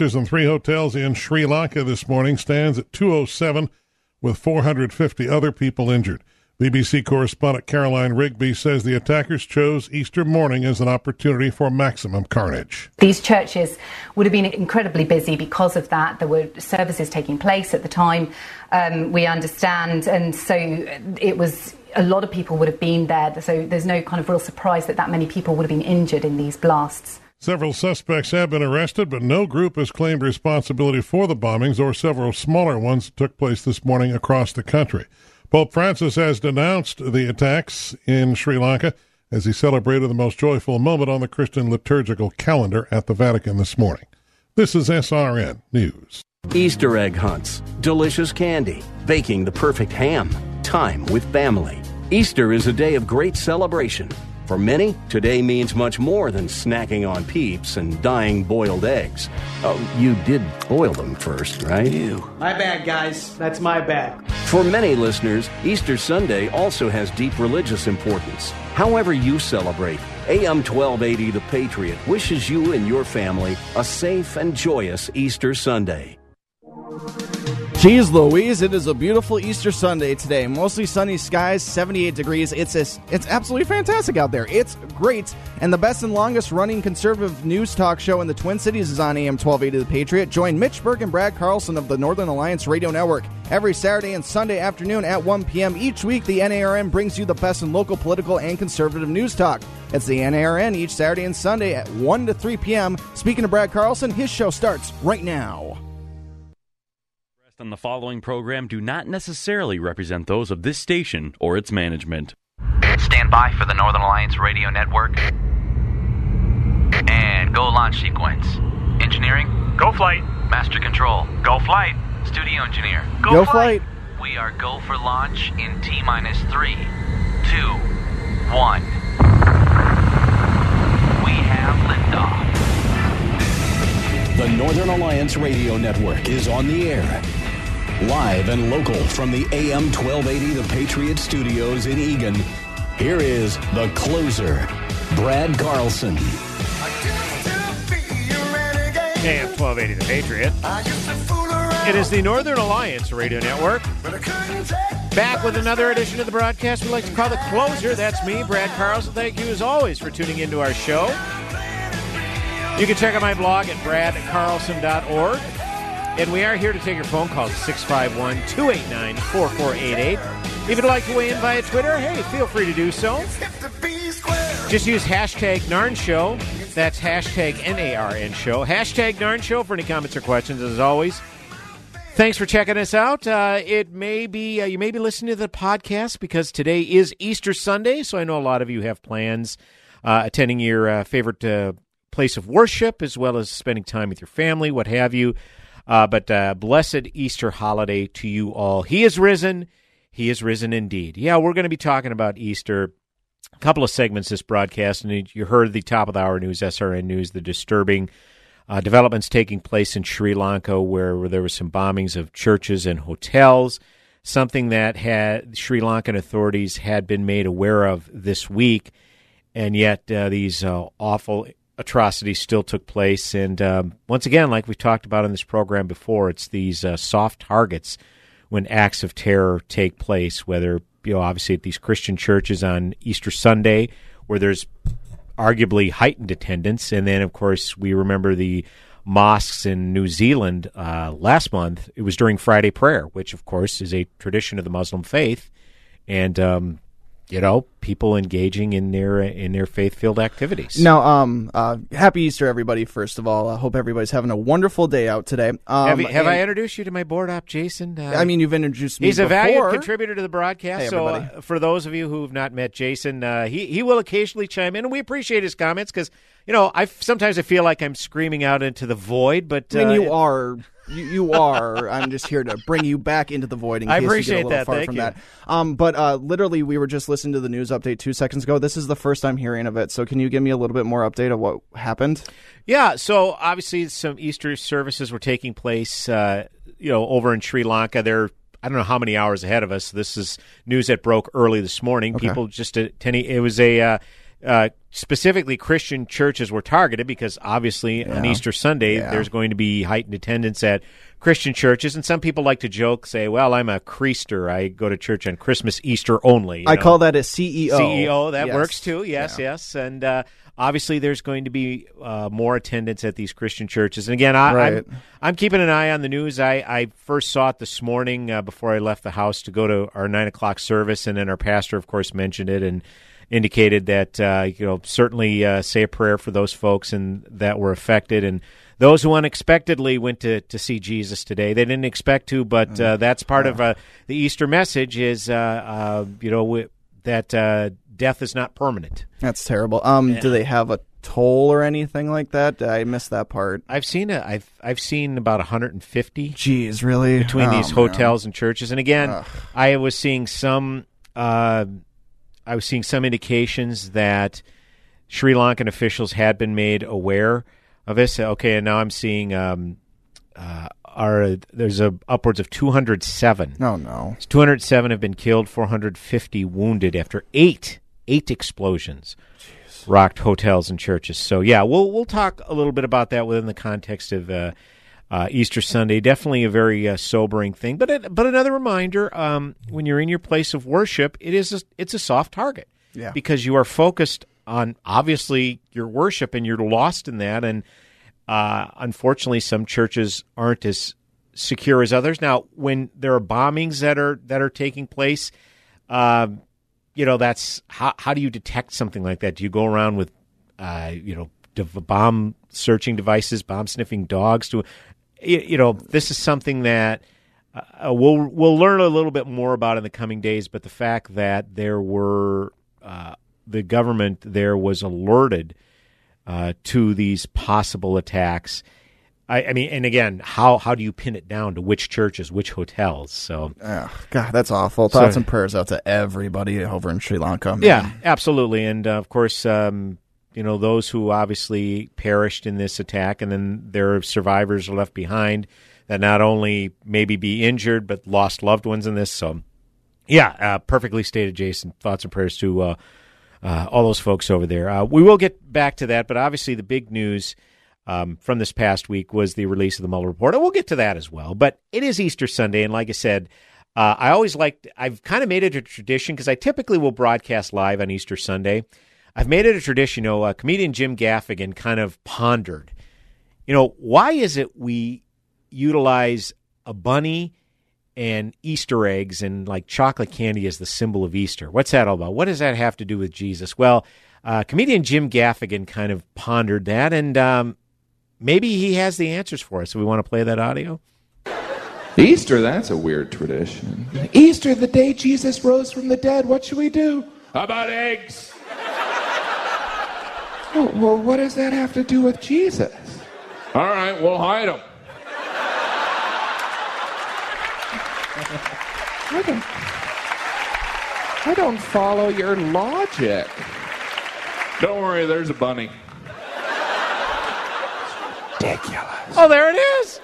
In three hotels in Sri Lanka this morning stands at 207 with 450 other people injured. BBC correspondent Caroline Rigby says the attackers chose Easter morning as an opportunity for maximum carnage. These churches would have been incredibly busy because of that. There were services taking place at the time, um, we understand, and so it was a lot of people would have been there. So there's no kind of real surprise that that many people would have been injured in these blasts. Several suspects have been arrested, but no group has claimed responsibility for the bombings or several smaller ones that took place this morning across the country. Pope Francis has denounced the attacks in Sri Lanka as he celebrated the most joyful moment on the Christian liturgical calendar at the Vatican this morning. This is SRN News. Easter egg hunts, delicious candy, baking the perfect ham, time with family. Easter is a day of great celebration for many, today means much more than snacking on peeps and dying boiled eggs. Oh, you did boil them first, right? Ew. My bad, guys. That's my bad. For many listeners, Easter Sunday also has deep religious importance. However, you celebrate, AM 1280 The Patriot wishes you and your family a safe and joyous Easter Sunday. Geez Louise, it is a beautiful Easter Sunday today. Mostly sunny skies, 78 degrees. It's a, it's absolutely fantastic out there. It's great. And the best and longest running conservative news talk show in the Twin Cities is on AM 1280 The Patriot. Join Mitch Berg and Brad Carlson of the Northern Alliance Radio Network every Saturday and Sunday afternoon at 1 p.m. Each week, the NARN brings you the best in local political and conservative news talk. It's the NARN each Saturday and Sunday at 1 to 3 p.m. Speaking of Brad Carlson, his show starts right now on the following program do not necessarily represent those of this station or its management. Stand by for the Northern Alliance Radio Network. And go launch sequence. Engineering? Go flight. Master control? Go flight. Studio engineer? Go, go flight. flight. We are go for launch in T minus three, two, one. We have liftoff. The Northern Alliance Radio Network is on the air Live and local from the AM 1280 The Patriot Studios in Eagan, here is the closer, Brad Carlson. AM 1280 The Patriot. It is the Northern Alliance Radio Network. Back with another edition of the broadcast we like to call the closer. That's me, Brad Carlson. Thank you as always for tuning into our show. You can check out my blog at bradcarlson.org. And we are here to take your phone calls 651 289 4488. If you'd like to weigh in via Twitter, hey, feel free to do so. Just use hashtag NARN Show. That's hashtag N A R N Show. Hashtag NARN Show for any comments or questions, as always. Thanks for checking us out. Uh, it may be uh, you may be listening to the podcast because today is Easter Sunday, so I know a lot of you have plans uh, attending your uh, favorite uh, place of worship as well as spending time with your family, what have you. Uh, but uh, blessed Easter holiday to you all. He is risen. He is risen indeed. Yeah, we're going to be talking about Easter. A couple of segments this broadcast, and you heard the top of the hour news, SRN News, the disturbing uh, developments taking place in Sri Lanka, where, where there were some bombings of churches and hotels. Something that had Sri Lankan authorities had been made aware of this week, and yet uh, these uh, awful atrocities still took place. And um, once again, like we've talked about in this program before, it's these uh, soft targets when acts of terror take place, whether, you know, obviously at these Christian churches on Easter Sunday, where there's arguably heightened attendance. And then, of course, we remember the mosques in New Zealand uh, last month. It was during Friday prayer, which, of course, is a tradition of the Muslim faith. And um, you know, people engaging in their in their faith filled activities. Now, um, uh, happy Easter, everybody! First of all, I hope everybody's having a wonderful day out today. Um, have, you- have I introduced you to my board op, Jason? Uh, I mean, you've introduced me. He's a valued contributor to the broadcast. Hey, so, uh, for those of you who have not met Jason, uh, he he will occasionally chime in, and we appreciate his comments because you know I sometimes I feel like I'm screaming out into the void, but I mean, uh, you are. You, you are. I'm just here to bring you back into the void in I case appreciate you get a little that. far Thank from you. that. Um, but uh, literally, we were just listening to the news update two seconds ago. This is the first I'm hearing of it. So, can you give me a little bit more update of what happened? Yeah, so obviously some Easter services were taking place, uh, you know, over in Sri Lanka. They're I don't know how many hours ahead of us. This is news that broke early this morning. Okay. People just attending. It was a uh, uh, specifically Christian churches were targeted because obviously on Easter Sunday Yeah. there's going to be heightened attendance at Christian churches, and some people like to joke, say, "Well, I'm a Creaster. I go to church on Christmas, Easter only." you I know. call that a CEO. CEO. That Yes. works too. Yes, yes. And uh, obviously, there's going to be uh, more attendance at these Christian churches. And again, I, Right. I'm, I'm keeping an eye on the news. I, I first saw it this morning uh, before I left the house to go to our nine o'clock service, and then our pastor, of course, mentioned it and indicated that uh, you know certainly uh, say a prayer for those folks and that were affected and. Those who unexpectedly went to, to see Jesus today, they didn't expect to, but uh, that's part of uh, the Easter message. Is uh, uh, you know wi- that uh, death is not permanent. That's terrible. Um, Yeah. do they have a toll or anything like that? I missed that part. I've seen a, I've I've seen about 150 Jeez, really? between Oh, these man. hotels and churches. And again, Ugh. I was seeing some uh, I was seeing some indications that Sri Lankan officials had been made aware of this. Okay, and now I'm seeing um, uh, are there's a upwards of 207. No, no. 207 have been killed, 450 wounded after eight eight explosions rocked hotels and churches. So yeah, we'll we'll talk a little bit about that within the context of uh, uh, Easter Sunday. Definitely a very uh, sobering thing, but it, but another reminder: um, when you're in your place of worship, it is a, it's a soft target Yeah. because you are focused on obviously your worship and you're lost in that. And uh, unfortunately, some churches aren't as secure as others. Now, when there are bombings that are that are taking place, um, you know that's how how do you detect something like that? Do you go around with uh, you know bomb searching devices, bomb sniffing dogs? To you, you know this is something that. Uh, we'll we'll learn a little bit more about in the coming days, but the fact that there were uh, the government there was alerted uh, to these possible attacks. I, I mean, and again, how how do you pin it down to which churches, which hotels? So Ugh, God, that's awful. So- Thoughts and prayers out to everybody over in Sri Lanka. man. Yeah, absolutely, and uh, of course, um, you know those who obviously perished in this attack, and then their survivors are left behind that not only maybe be injured but lost loved ones in this. So, yeah, uh, perfectly stated, Jason. Thoughts and prayers to uh, uh, all those folks over there. Uh, we will get back to that, but obviously the big news. Um, from this past week was the release of the Mueller report, and we'll get to that as well. But it is Easter Sunday, and like I said, uh, I always liked. I've kind of made it a tradition because I typically will broadcast live on Easter Sunday. I've made it a tradition. You know, uh, comedian Jim Gaffigan kind of pondered. You know, why is it we utilize a bunny and Easter eggs and like chocolate candy as the symbol of Easter? What's that all about? What does that have to do with Jesus? Well, uh, comedian Jim Gaffigan kind of pondered that, and um, maybe he has the answers for us. So we want to play that audio. Easter, that's a weird tradition. Easter, the day Jesus rose from the dead, what should we do? How about eggs? Well, well, what does that have to do with Jesus? All right, we'll hide them. I don't, I don't follow your logic. Don't worry, there's a bunny. Ridiculous. Oh, there it is.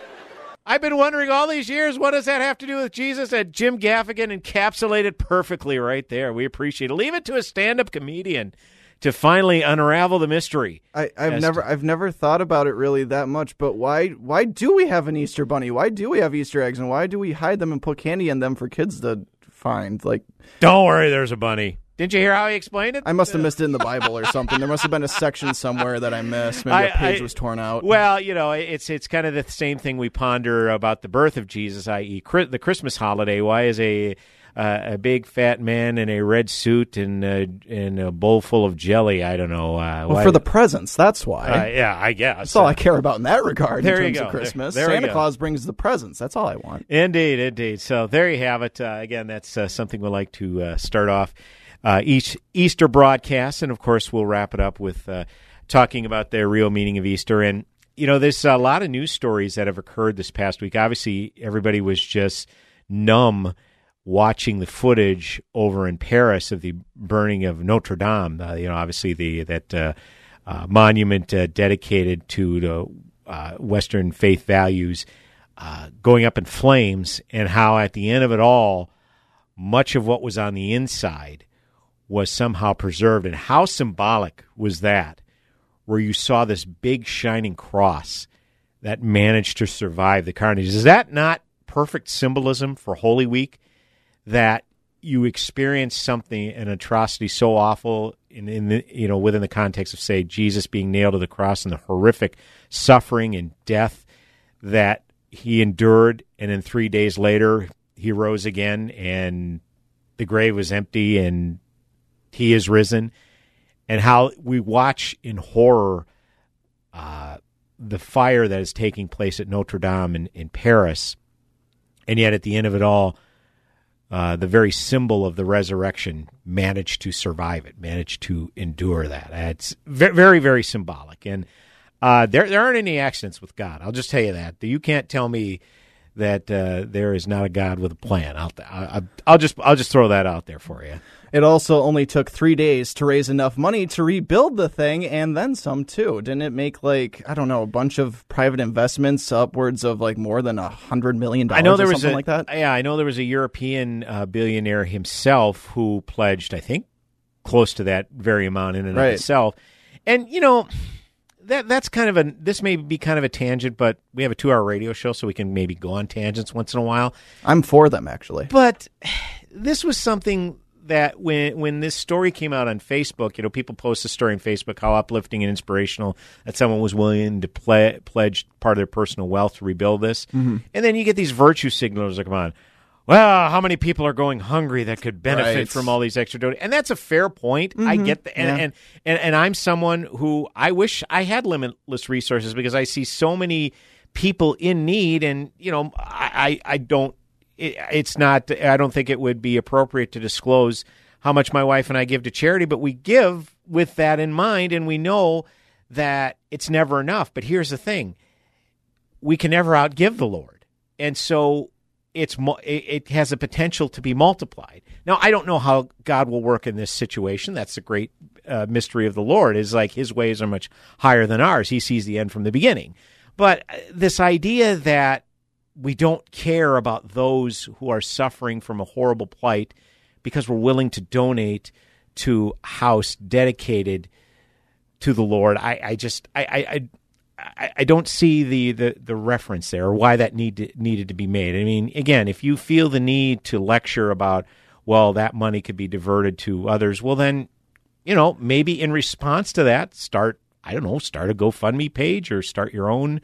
I've been wondering all these years, what does that have to do with Jesus? And Jim Gaffigan encapsulated perfectly right there. We appreciate it. Leave it to a stand up comedian to finally unravel the mystery. I, I've As never I've never thought about it really that much, but why why do we have an Easter bunny? Why do we have Easter eggs and why do we hide them and put candy in them for kids to find? Like Don't worry, there's a bunny. Didn't you hear how he explained it? I must have missed it in the Bible or something. There must have been a section somewhere that I missed. Maybe a I- page I- was torn out. Well, you know, it's it's kind of the same thing we ponder about the birth of Jesus, i.e., the Christmas holiday. Why is a uh, a big fat man in a red suit and uh, and a bowl full of jelly. I don't know. Uh, Well, why- for the presents, that's why. Uh, yeah, I guess. That's all I care about in that regard. There in terms of Christmas, There- there Santa. Claus brings the presents. That's all I want. Indeed, indeed. So there you have it. Uh, again, that's uh, something we like to uh, start off uh, each Easter broadcast, and of course, we'll wrap it up with uh, talking about the real meaning of Easter. And you know, there's a lot of news stories that have occurred this past week. Obviously, everybody was just numb watching the footage over in Paris of the burning of Notre Dame. Uh, you know, obviously the that uh, uh, monument uh, dedicated to the uh, Western faith values uh, going up in flames, and how at the end of it all, much of what was on the inside was somehow preserved. And how symbolic was that? Where you saw this big shining cross that managed to survive the carnage. Is that not perfect symbolism for Holy Week? That you experience something, an atrocity so awful, in, in the, you know, within the context of say Jesus being nailed to the cross and the horrific suffering and death that he endured, and then three days later he rose again, and the grave was empty, and he is risen, and how we watch in horror uh, the fire that is taking place at Notre Dame in, in Paris, and yet at the end of it all, uh, the very symbol of the resurrection managed to survive it, managed to endure that. It's very, very symbolic. And uh, there, there aren't any accidents with God. I'll just tell you that. You can't tell me that uh, there is not a God with a plan. I'll, I, I'll just, I'll just throw that out there for you. It also only took three days to raise enough money to rebuild the thing, and then some too. Didn't it make like I don't know a bunch of private investments, upwards of like more than a hundred million dollars? I know there or was something a, like that. Yeah, I know there was a European uh, billionaire himself who pledged, I think, close to that very amount in and Right. of itself. And you know, that that's kind of a this may be kind of a tangent, but we have a two hour radio show, so we can maybe go on tangents once in a while. I'm for them actually. But this was something that when when this story came out on Facebook, you know, people post a story on Facebook how uplifting and inspirational that someone was willing to ple- pledge part of their personal wealth to rebuild this, Mhm. and then you get these virtue signals that come on. Well, how many people are going hungry that could benefit Right. from all these extra donations? And that's a fair point. I Mhm. get that, and, Yeah. and and and I'm someone who I wish I had limitless resources because I see so many people in need, and you know, I I, I don't. It, it's not. I don't think it would be appropriate to disclose how much my wife and I give to charity, but we give with that in mind, and we know that it's never enough. But here's the thing: we can never outgive the Lord, and so it's it has a potential to be multiplied. Now, I don't know how God will work in this situation. That's the great uh, mystery of the Lord. Is like His ways are much higher than ours. He sees the end from the beginning. But uh, this idea that we don't care about those who are suffering from a horrible plight because we're willing to donate to house dedicated to the Lord. I, I just I, I, I don't see the, the, the reference there or why that need to, needed to be made. I mean, again, if you feel the need to lecture about, well, that money could be diverted to others, well, then, you know, maybe in response to that, start, I don't know, start a GoFundMe page or start your own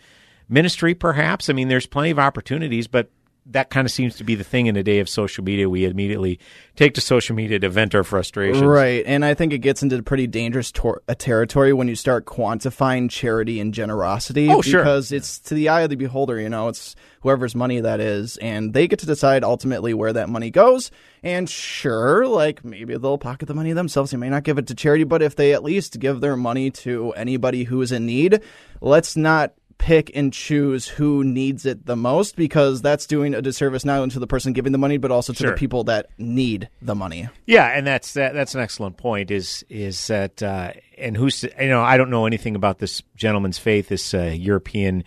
ministry, perhaps. I mean, there's plenty of opportunities, but that kind of seems to be the thing in the day of social media. We immediately take to social media to vent our frustrations. Right, and I think it gets into pretty dangerous tor- uh, territory when you start quantifying charity and generosity. Oh, sure. Because it's to the eye of the beholder, you know, it's whoever's money that is, and they get to decide ultimately where that money goes. And sure, like maybe they'll pocket the money themselves. They may not give it to charity, but if they at least give their money to anybody who is in need, let's not pick and choose who needs it the most because that's doing a disservice not only to the person giving the money but also to Sure. the people that need the money. Yeah, and that's that, that's an excellent point. Is is that uh, and who's you know I don't know anything about this gentleman's faith, this uh, European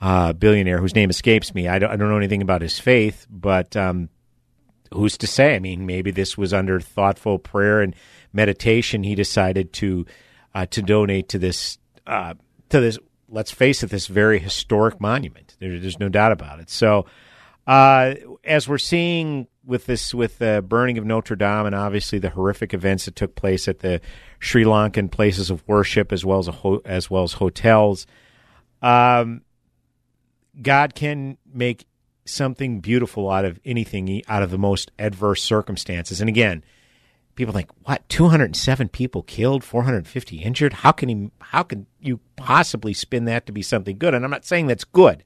uh, billionaire whose name escapes me. I don't, I don't know anything about his faith, but um, who's to say? I mean, maybe this was under thoughtful prayer and meditation. He decided to uh, to donate to this uh, to this. Let's face it, this very historic monument. There, there's no doubt about it. So, uh, as we're seeing with this, with the burning of Notre Dame, and obviously the horrific events that took place at the Sri Lankan places of worship, as well as ho- as well as hotels, um, God can make something beautiful out of anything, out of the most adverse circumstances. And again, people think, what? Two hundred and seven people killed, four hundred and fifty injured. How can he? How can you possibly spin that to be something good? And I'm not saying that's good.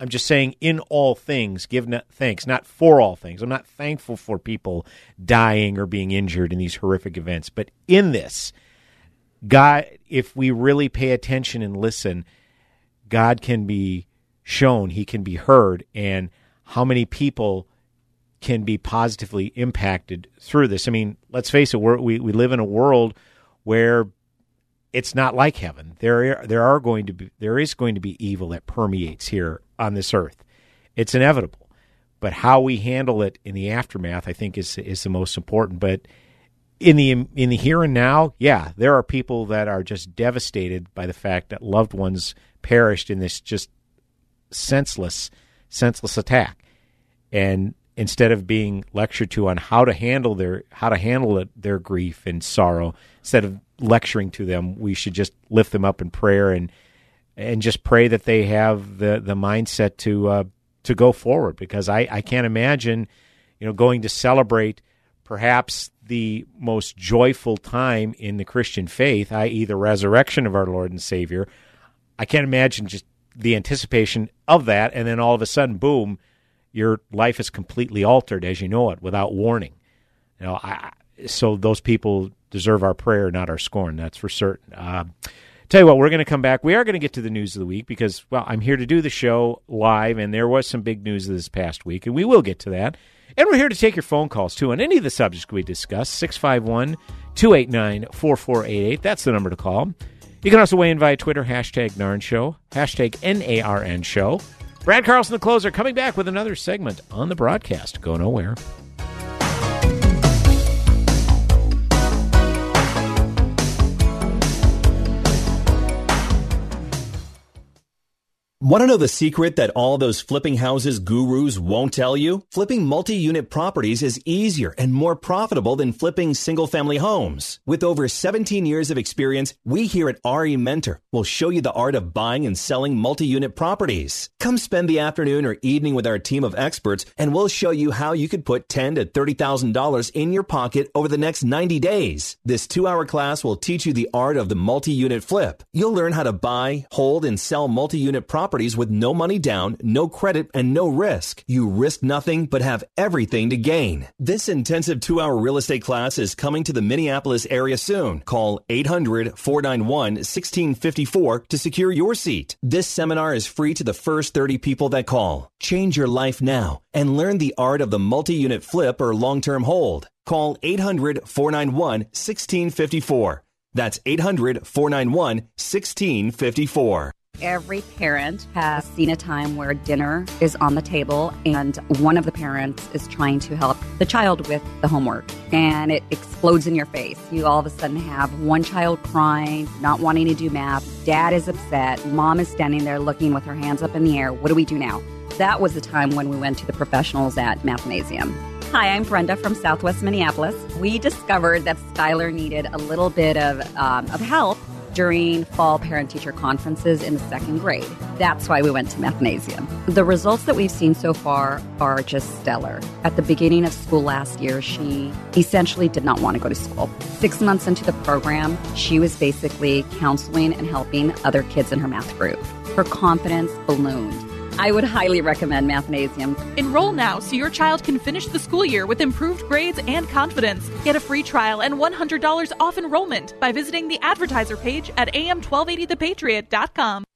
I'm just saying, in all things, give not thanks, not for all things. I'm not thankful for people dying or being injured in these horrific events, but in this, God, if we really pay attention and listen, God can be shown, He can be heard, and how many people can be positively impacted through this. I mean, let's face it, we we live in a world where it's not like heaven. There there are going to be there is going to be evil that permeates here on this earth. It's inevitable. But how we handle it in the aftermath, I think, is is the most important. But in the in the here and now, yeah, there are people that are just devastated by the fact that loved ones perished in this just senseless senseless attack. And instead of being lectured to on how to handle their how to handle it, their grief and sorrow, instead of lecturing to them, we should just lift them up in prayer and and just pray that they have the the mindset to uh, to go forward. Because I I can't imagine, you know, going to celebrate perhaps the most joyful time in the Christian faith, i.e., the resurrection of our Lord and Savior. I can't imagine just the anticipation of that, and then all of a sudden, boom, your life is completely altered as you know it without warning. You know, I, so those people deserve our prayer, not our scorn. That's for certain. Uh, tell you what, we're going to come back. We are going to get to the news of the week because, well, I'm here to do the show live, and there was some big news this past week, and we will get to that. And we're here to take your phone calls too on any of the subjects we discuss. 651 289 4488. That's the number to call. You can also weigh in via Twitter, hashtag NARN Show, hashtag N-A-R-N Show. Brad Carlson, the closer, coming back with another segment on the broadcast. Go nowhere. Want to know the secret that all those flipping houses gurus won't tell you? Flipping multi-unit properties is easier and more profitable than flipping single-family homes. With over 17 years of experience, we here at RE Mentor will show you the art of buying and selling multi-unit properties. Come spend the afternoon or evening with our team of experts and we'll show you how you could put ten to $30,000 in your pocket over the next 90 days. This two-hour class will teach you the art of the multi-unit flip. You'll learn how to buy, hold, and sell multi-unit properties properties with no money down, no credit, and no risk. You risk nothing but have everything to gain. This intensive two hour real estate class is coming to the Minneapolis area soon. Call 800 491 1654 to secure your seat. This seminar is free to the first 30 people that call. Change your life now and learn the art of the multi unit flip or long term hold. Call 800 491 1654. That's 800 491 1654. Every parent has seen a time where dinner is on the table and one of the parents is trying to help the child with the homework and it explodes in your face. You all of a sudden have one child crying, not wanting to do math, dad is upset, mom is standing there looking with her hands up in the air. What do we do now? That was the time when we went to the professionals at Mathnasium. Hi, I'm Brenda from Southwest Minneapolis. We discovered that Skylar needed a little bit of, um, of help during fall parent teacher conferences in the second grade. That's why we went to Mathnasium. The results that we've seen so far are just stellar. At the beginning of school last year, she essentially did not want to go to school. Six months into the program, she was basically counseling and helping other kids in her math group. Her confidence ballooned. I would highly recommend Mathnasium. Enroll now so your child can finish the school year with improved grades and confidence. Get a free trial and $100 off enrollment by visiting the advertiser page at am1280thepatriot.com.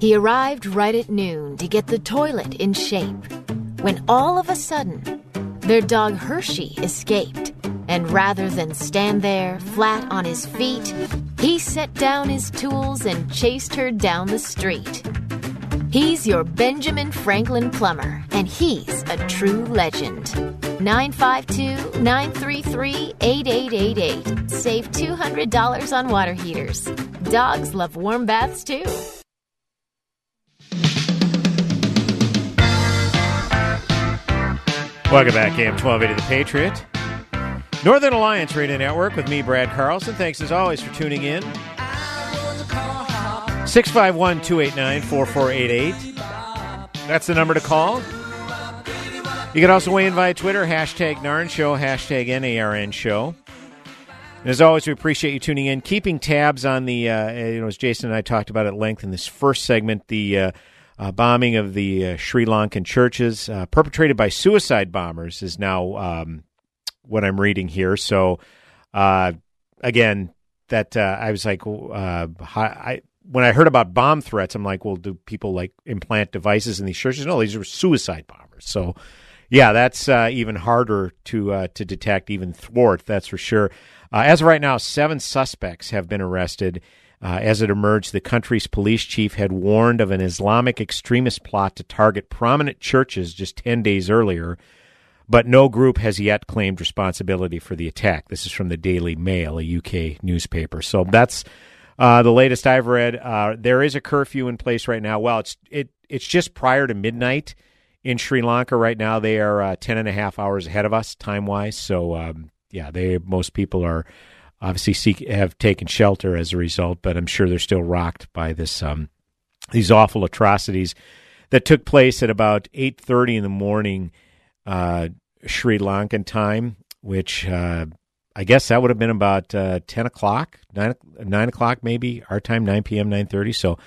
He arrived right at noon to get the toilet in shape when all of a sudden their dog Hershey escaped. And rather than stand there flat on his feet, he set down his tools and chased her down the street. He's your Benjamin Franklin plumber, and he's a true legend. 952 933 8888. Save $200 on water heaters. Dogs love warm baths too. Welcome back, AM 1280 The Patriot. Northern Alliance Radio Network with me, Brad Carlson. Thanks as always for tuning in. 651 289 4488. That's the number to call. You can also weigh in via Twitter, hashtag NARN Show, hashtag NARN Show. And as always, we appreciate you tuning in, keeping tabs on the, uh, you know, as Jason and I talked about at length in this first segment, the uh, uh, bombing of the uh, Sri Lankan churches uh, perpetrated by suicide bombers is now um, what I'm reading here. So, uh, again, that I was like, I when I heard about bomb threats, I'm like, well, do people like implant devices in these churches? No, these are suicide bombers. So, yeah, that's uh, even harder to uh, to detect, even thwart. That's for sure. Uh, as of right now, seven suspects have been arrested. Uh, as it emerged, the country's police chief had warned of an Islamic extremist plot to target prominent churches just ten days earlier, but no group has yet claimed responsibility for the attack. This is from the Daily Mail, a UK newspaper. So that's uh, the latest I've read, uh, there is a curfew in place right now. Well, it's it it's just prior to midnight in Sri Lanka right now. They are uh, ten and a half hours ahead of us time wise. So um, yeah, they most people are obviously seek, have taken shelter as a result, but I'm sure they're still rocked by this um, these awful atrocities that took place at about eight thirty in the morning uh, Sri Lankan time, which uh, I guess that would have been about uh, ten o'clock, nine nine o'clock maybe our time, nine p.m., nine thirty. So,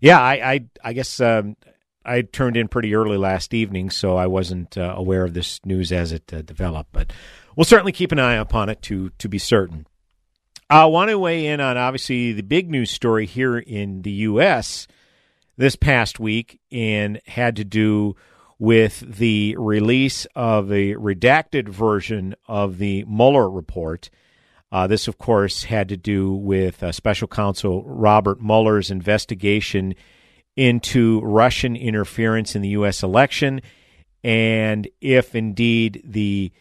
yeah, I I, I guess um, I turned in pretty early last evening, so I wasn't uh, aware of this news as it uh, developed. But we'll certainly keep an eye upon it to to be certain. I want to weigh in on obviously the big news story here in the U.S. this past week, and had to do with the release of a redacted version of the Mueller report. Uh, this, of course, had to do with uh, special counsel Robert Mueller's investigation into Russian interference in the U.S. election, and if indeed the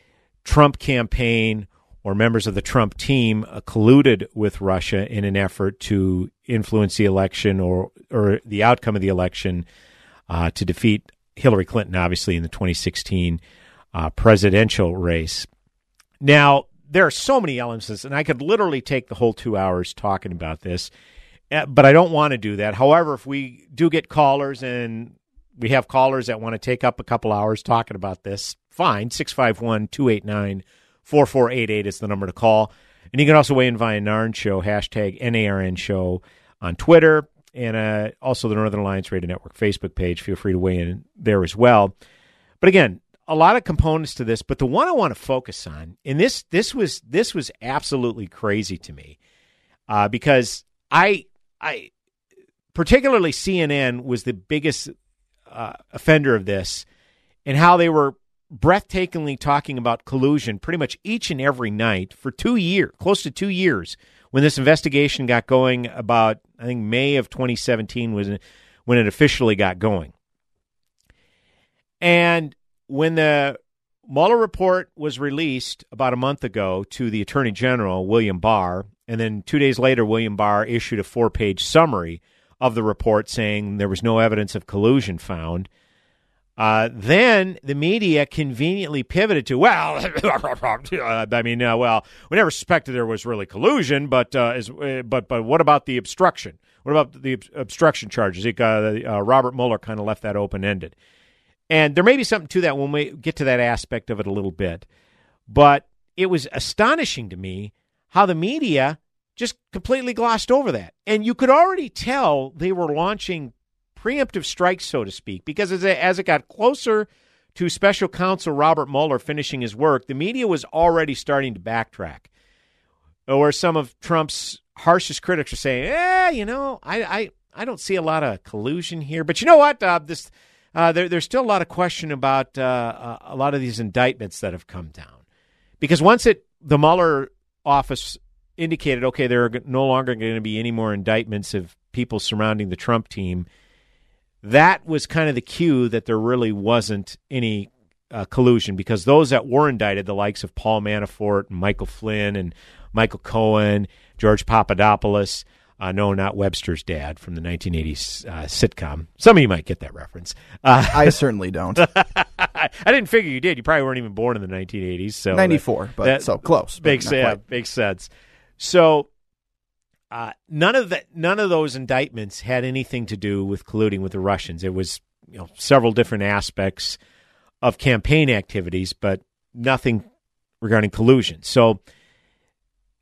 Trump campaign or members of the Trump team uh, colluded with Russia in an effort to influence the election or or the outcome of the election uh, to defeat Hillary Clinton, obviously, in the 2016 uh, presidential race. Now, there are so many elements, and I could literally take the whole two hours talking about this, uh, but I don't want to do that. However, if we do get callers and we have callers that want to take up a couple hours talking about this, fine. 651 289 4488 is the number to call. And you can also weigh in via NARN Show, hashtag NARN Show on Twitter and uh, also the Northern Alliance Radio Network Facebook page. Feel free to weigh in there as well. But again, a lot of components to this, but the one I want to focus on, and this this was this was absolutely crazy to me, uh, because I I particularly CNN was the biggest uh, offender of this, and how they were breathtakingly talking about collusion pretty much each and every night for two years, close to two years, when this investigation got going about I think May of 2017 was when it officially got going. And when the Mueller report was released about a month ago to the Attorney General, William Barr, and then two days later, William Barr issued a four page summary of the report saying there was no evidence of collusion found. Uh, then the media conveniently pivoted to, well, I mean, uh, well, we never suspected there was really collusion, but uh, is, uh, but but what about the obstruction? What about the obstruction charges? It, uh, Robert Mueller kind of left that open ended, and there may be something to that when we get to that aspect of it a little bit. But it was astonishing to me how the media just completely glossed over that, and you could already tell they were launching preemptive strikes, so to speak, because as it, as it got closer to special counsel Robert Mueller finishing his work, the media was already starting to backtrack. Or some of Trump's harshest critics are saying, "Eh, you know, I I, I don't see a lot of collusion here." But you know what? Uh, this uh, there, there's still a lot of question about uh, a lot of these indictments that have come down, because once it the Mueller office indicated, okay, there are no longer going to be any more indictments of people surrounding the Trump team that was kind of the cue that there really wasn't any uh, collusion because those that were indicted, the likes of Paul Manafort, and Michael Flynn, and Michael Cohen, George Papadopoulos, uh, no, not Webster's dad from the 1980s uh, sitcom. Some of you might get that reference. Uh, I certainly don't. I didn't figure you did. You probably weren't even born in the 1980s. So 94, that, but that so close. but Makes yeah, makes sense. So uh, none of that, none of those indictments had anything to do with colluding with the Russians. It was you know several different aspects of campaign activities, but nothing regarding collusion. So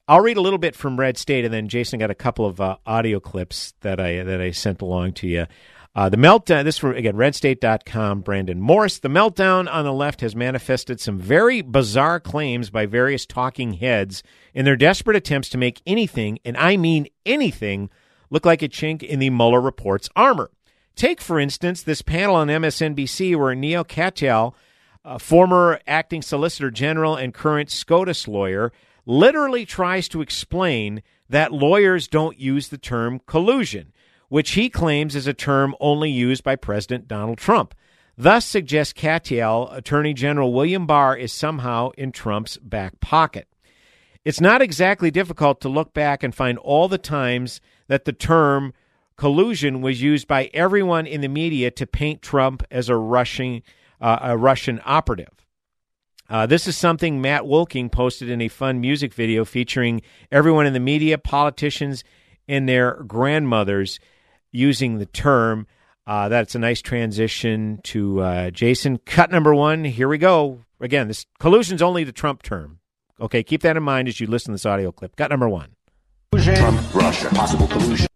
I'll read a little bit from Red State, and then Jason got a couple of uh, audio clips that I that I sent along to you. Uh, the meltdown. This from again RedState.com. Brandon Morse. The meltdown on the left has manifested some very bizarre claims by various talking heads in their desperate attempts to make anything, and I mean anything, look like a chink in the Mueller report's armor. Take, for instance, this panel on MSNBC where Neil Katyal, a former acting solicitor general and current SCOTUS lawyer, literally tries to explain that lawyers don't use the term collusion, which he claims is a term only used by President Donald Trump. Thus suggests Katyal, Attorney General William Barr is somehow in Trump's back pocket. It's not exactly difficult to look back and find all the times that the term collusion was used by everyone in the media to paint Trump as a Russian uh, a Russian operative. Uh, this is something Matt Wolking posted in a fun music video featuring everyone in the media, politicians, and their grandmothers using the term. Uh, that's a nice transition to uh, Jason. Cut number one. Here we go. Again, this collusion's only the Trump term. Okay, keep that in mind as you listen to this audio clip. Cut number one. Trump, Russia, possible collusion.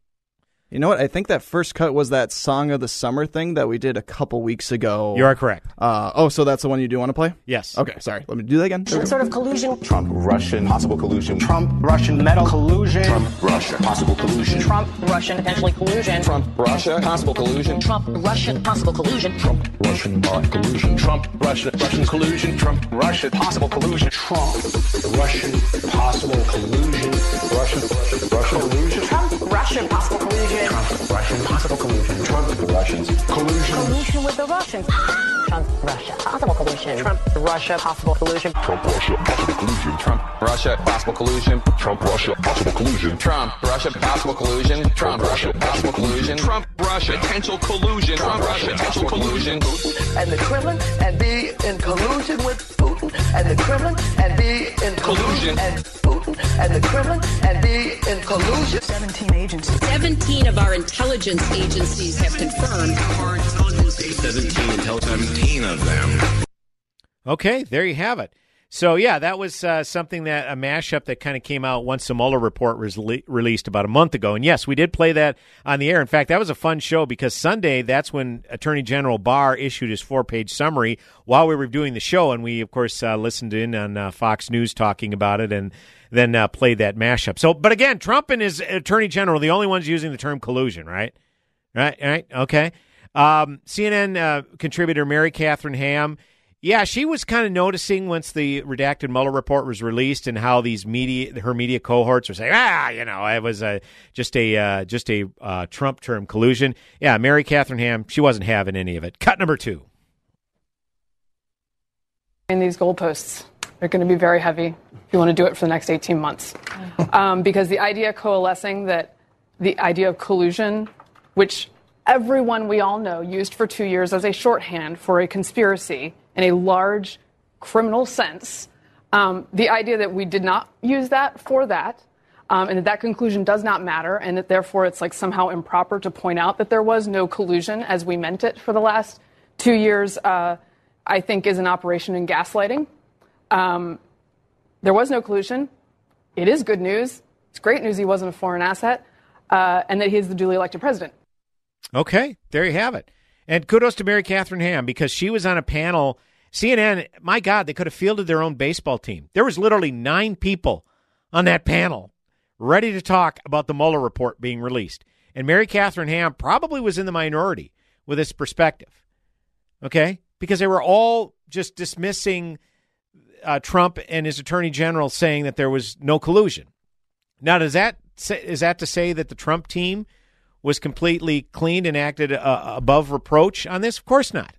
You know what? I think that first cut was that song of the summer thing that we did a couple weeks ago. You are correct. Uh, oh, so that's the one you do want to play? Yes. Okay, sorry. Let me do that again. What sort of collusion? Trump, Russian, possible collusion. Trump, Russian metal collusion. Trump, Russia, possible collusion. Trump, Russian potentially collusion. Trump, Russia, possible collusion. Trump, Russian possible collusion. Trump, Russian bot collusion. Trump, Russia, Russian collusion. Trump, Russia, possible collusion. Trump, Russian possible collusion. Russian, Russian, Russian collusion. Trump, Russian possible collusion. Trump, Russian possible collusion. Trump, the Russians, collusion. Collusion with the Russians. Trump, Russia possible collusion. Trump, Russia possible collusion. Trump, Russia, possible collusion. Trump, Russia, possible collusion. Trump, Russia, possible collusion. Trump, Russia, possible collusion. Trump, Russia, possible collusion. Trump, Russia, potential collusion. Trump, Russia, potential collusion. and the Kremlin and be in collusion with Putin and the Kremlin and be in collusion and Putin and the Kremlin and be in collusion. 17 agencies. 17 of our intelligence agencies have confirmed. Our intelligence agencies. 17 intelligence. 17 of them. Okay, there you have it. So yeah, that was uh, something that a mashup that kind of came out once the Mueller report was le- released about a month ago. And yes, we did play that on the air. In fact, that was a fun show because Sunday that's when Attorney General Barr issued his four-page summary while we were doing the show, and we of course uh, listened in on uh, Fox News talking about it, and then uh, played that mashup. So, but again, Trump and his Attorney General, the only ones using the term collusion, right? Right, right, okay. Um, CNN uh, contributor Mary Catherine Ham. Yeah, she was kind of noticing once the redacted Mueller report was released and how these media, her media cohorts were saying, ah, you know, it was a, just a uh, just a uh, Trump term collusion. Yeah, Mary Catherine Ham, she wasn't having any of it. Cut number two. in these goalposts. They're going to be very heavy if you want to do it for the next 18 months. Um, because the idea coalescing that the idea of collusion, which everyone we all know used for two years as a shorthand for a conspiracy in a large criminal sense, um, the idea that we did not use that for that, um, and that that conclusion does not matter, and that therefore it's like somehow improper to point out that there was no collusion as we meant it for the last two years, uh, I think is an operation in gaslighting. Um, there was no collusion. It is good news. It's great news he wasn't a foreign asset, uh, and that he is the duly elected president. Okay, there you have it. And kudos to Mary Catherine Ham because she was on a panel. CNN, my God, they could have fielded their own baseball team. There was literally nine people on that panel ready to talk about the Mueller report being released. And Mary Catherine Ham probably was in the minority with this perspective. Okay? Because they were all just dismissing uh, Trump and his attorney general saying that there was no collusion. Now, does that is that to say that the Trump team was completely cleaned and acted uh, above reproach on this? Of course not.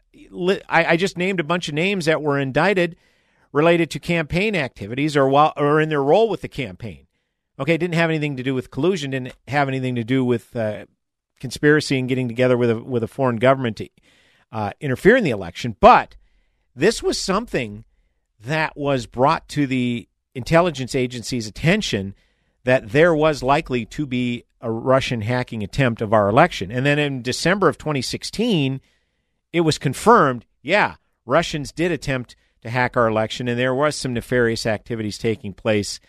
I, I just named a bunch of names that were indicted related to campaign activities or while or in their role with the campaign. Okay, didn't have anything to do with collusion, didn't have anything to do with uh, conspiracy and getting together with a with a foreign government to uh, interfere in the election. But this was something that was brought to the intelligence agency's attention that there was likely to be a Russian hacking attempt of our election. And then in December of 2016, it was confirmed, yeah, Russians did attempt to hack our election and there was some nefarious activities taking place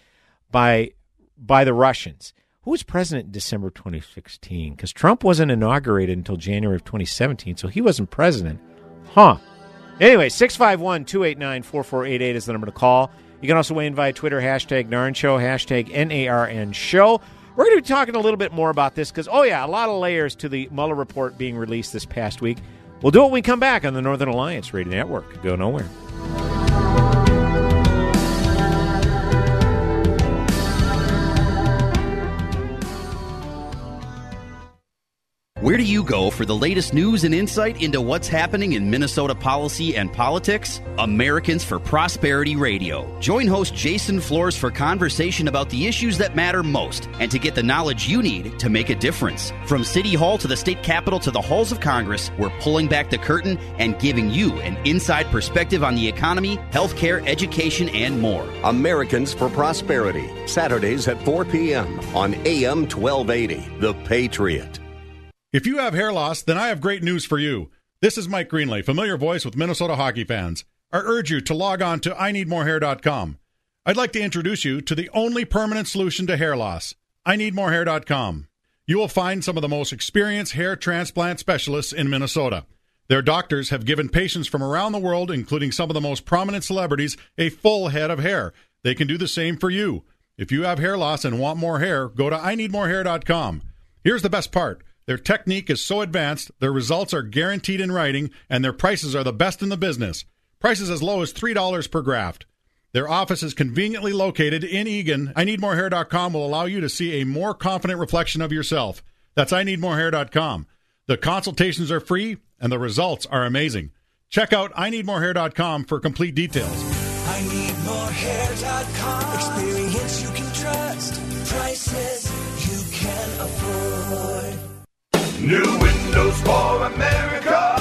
by by the Russians. Who was president in December 2016? Because Trump wasn't inaugurated until January of 2017, so he wasn't president. Huh. Anyway, 651 289 4488 is the number to call. You can also weigh in via Twitter, hashtag NARN Show, hashtag NARN Show. We're going to be talking a little bit more about this because, oh, yeah, a lot of layers to the Mueller report being released this past week. We'll do it when we come back on the Northern Alliance Radio Network. Go nowhere. Where do you go for the latest news and insight into what's happening in Minnesota policy and politics? Americans for Prosperity Radio. Join host Jason Flores for conversation about the issues that matter most and to get the knowledge you need to make a difference. From City Hall to the state capitol to the halls of Congress, we're pulling back the curtain and giving you an inside perspective on the economy, healthcare, education, and more. Americans for Prosperity. Saturdays at 4 p.m. on AM 1280. The Patriot. If you have hair loss, then I have great news for you. This is Mike Greenlay, familiar voice with Minnesota hockey fans. I urge you to log on to IneedMoreHair.com. I'd like to introduce you to the only permanent solution to hair loss. IneedMoreHair.com. You will find some of the most experienced hair transplant specialists in Minnesota. Their doctors have given patients from around the world, including some of the most prominent celebrities, a full head of hair. They can do the same for you. If you have hair loss and want more hair, go to IneedMoreHair.com. Here's the best part. Their technique is so advanced, their results are guaranteed in writing, and their prices are the best in the business. Prices as low as $3 per graft. Their office is conveniently located in Eagan. IneedMoreHair.com will allow you to see a more confident reflection of yourself. That's IneedMoreHair.com. The consultations are free, and the results are amazing. Check out IneedMoreHair.com for complete details. IneedMoreHair.com. Experience you can trust. Prices you can afford. New Windows for America.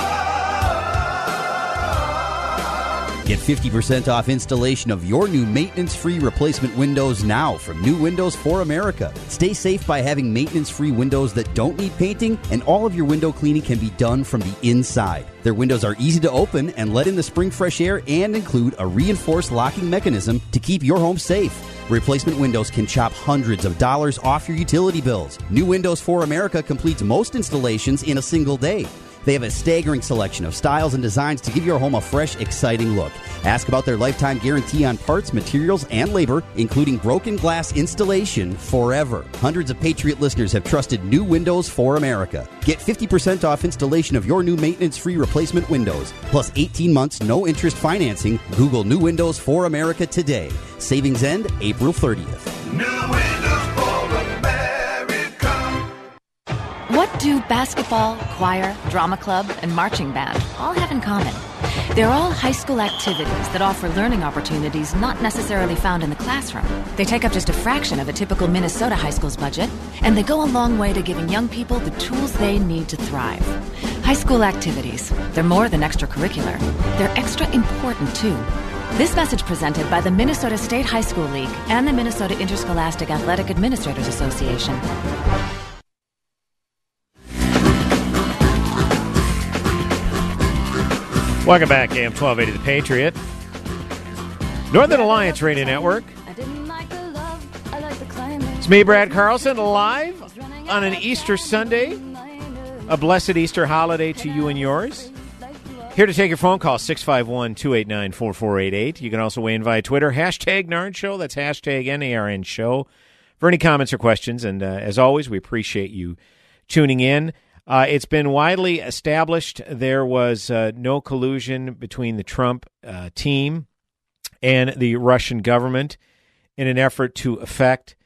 Get 50% off installation of your new maintenance free replacement windows now from New Windows for America. Stay safe by having maintenance free windows that don't need painting, and all of your window cleaning can be done from the inside. Their windows are easy to open and let in the spring fresh air and include a reinforced locking mechanism to keep your home safe. Replacement windows can chop hundreds of dollars off your utility bills. New Windows for America completes most installations in a single day. They have a staggering selection of styles and designs to give your home a fresh, exciting look. Ask about their lifetime guarantee on parts, materials, and labor, including broken glass installation forever. Hundreds of Patriot listeners have trusted New Windows for America. Get 50% off installation of your new maintenance free replacement windows, plus 18 months no interest financing. Google New Windows for America today. Savings end April 30th. Do basketball, choir, drama club, and marching band all have in common? They're all high school activities that offer learning opportunities not necessarily found in the classroom. They take up just a fraction of a typical Minnesota high school's budget, and they go a long way to giving young people the tools they need to thrive. High school activities, they're more than extracurricular, they're extra important too. This message presented by the Minnesota State High School League and the Minnesota Interscholastic Athletic Administrators Association. Welcome back, AM 1280 The Patriot. Northern Alliance Radio Network. It's me, Brad Carlson, live on an Easter Sunday. A blessed Easter holiday to you and yours. Here to take your phone call, 651 289 4488. You can also weigh in via Twitter, hashtag NARN Show. That's hashtag NARN Show for any comments or questions. And uh, as always, we appreciate you tuning in. Uh, it's been widely established there was uh, no collusion between the Trump uh, team and the Russian government in an effort to affect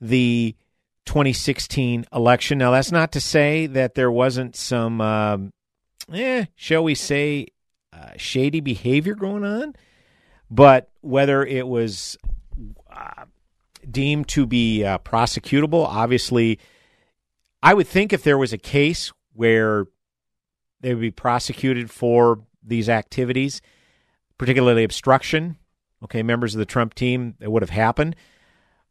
the 2016 election. Now, that's not to say that there wasn't some, um, eh, shall we say, uh, shady behavior going on, but whether it was uh, deemed to be uh, prosecutable, obviously, I would think if there was a case where they would be prosecuted for these activities, particularly obstruction. Okay, members of the Trump team, it would have happened.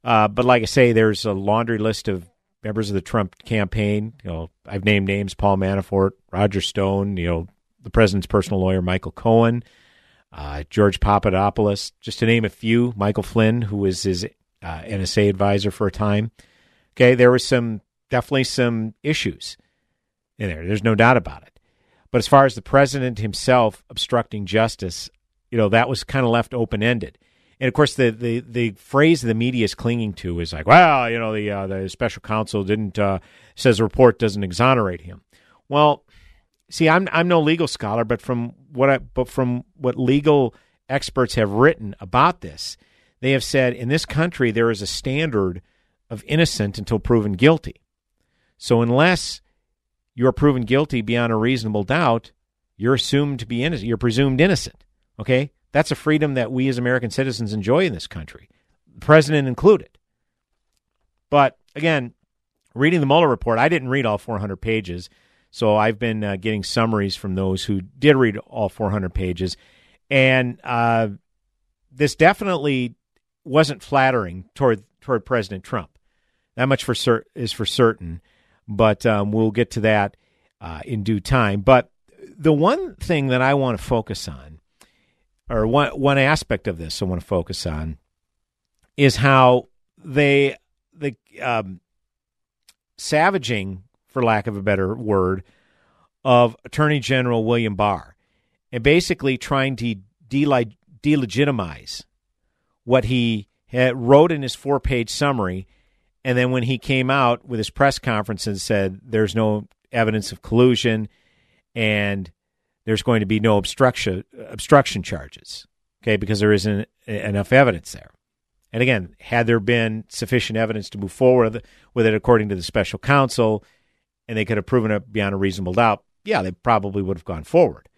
Uh, but like I say, there's a laundry list of members of the Trump campaign. You know, I've named names: Paul Manafort, Roger Stone. You know, the president's personal lawyer, Michael Cohen, uh, George Papadopoulos, just to name a few. Michael Flynn, who was his uh, NSA advisor for a time. Okay, there was some definitely some issues in there. There's no doubt about it. But as far as the president himself obstructing justice, you know, that was kind of left open ended. And of course, the, the, the phrase the media is clinging to is like, well, you know, the uh, the special counsel didn't uh, says the report doesn't exonerate him. Well, see, I'm I'm no legal scholar, but from what I but from what legal experts have written about this, they have said in this country there is a standard of innocent until proven guilty. So unless you're proven guilty beyond a reasonable doubt, you're assumed to be innocent. You're presumed innocent. Okay? That's a freedom that we as American citizens enjoy in this country, the president included. But again, reading the Mueller report, I didn't read all 400 pages, so I've been uh, getting summaries from those who did read all 400 pages, and uh, this definitely wasn't flattering toward toward President Trump. That much for cer- is for certain, but um, we'll get to that uh, in due time. But the one thing that I want to focus on or one one aspect of this I want to focus on is how they the um, savaging, for lack of a better word, of Attorney General William Barr, and basically trying to delegitimize what he wrote in his four page summary. And then when he came out with his press conference and said there's no evidence of collusion and there's going to be no obstruction obstruction charges. Okay, because there isn't enough evidence there. And again, had there been sufficient evidence to move forward with it according to the special counsel, and they could have proven it beyond a reasonable doubt, yeah, they probably would have gone forward.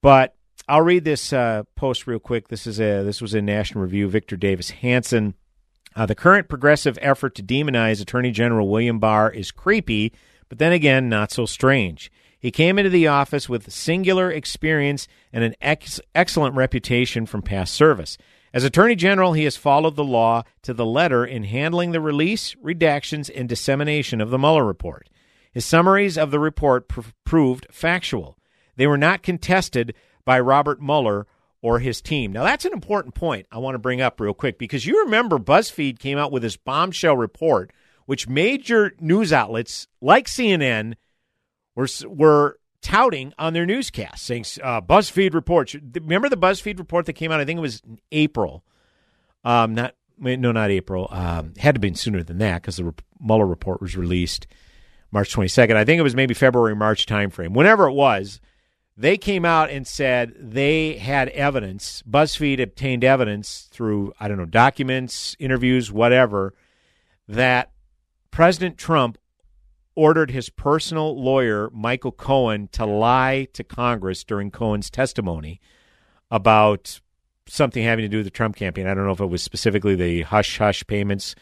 But I'll read this uh, post real quick. This is a this was in National Review. Victor Davis Hanson. Uh, the current progressive effort to demonize Attorney General William Barr is creepy, but then again, not so strange. He came into the office with singular experience and an ex- excellent reputation from past service. As Attorney General, he has followed the law to the letter in handling the release, redactions, and dissemination of the Mueller report. His summaries of the report pr- proved factual. They were not contested by Robert Mueller or his team. Now, that's an important point I want to bring up real quick because you remember BuzzFeed came out with this bombshell report, which major news outlets like CNN were were touting on their newscasts, saying uh, BuzzFeed reports. Remember the BuzzFeed report that came out? I think it was April. Um, not no, not April. Um, had to been sooner than that because the Mueller report was released March 22nd. I think it was maybe February March timeframe. Whenever it was, they came out and said they had evidence. BuzzFeed obtained evidence through I don't know documents, interviews, whatever, that President Trump ordered his personal lawyer, Michael Cohen, to lie to Congress during Cohen's testimony about something having to do with the Trump campaign. I don't know if it was specifically the hush hush payments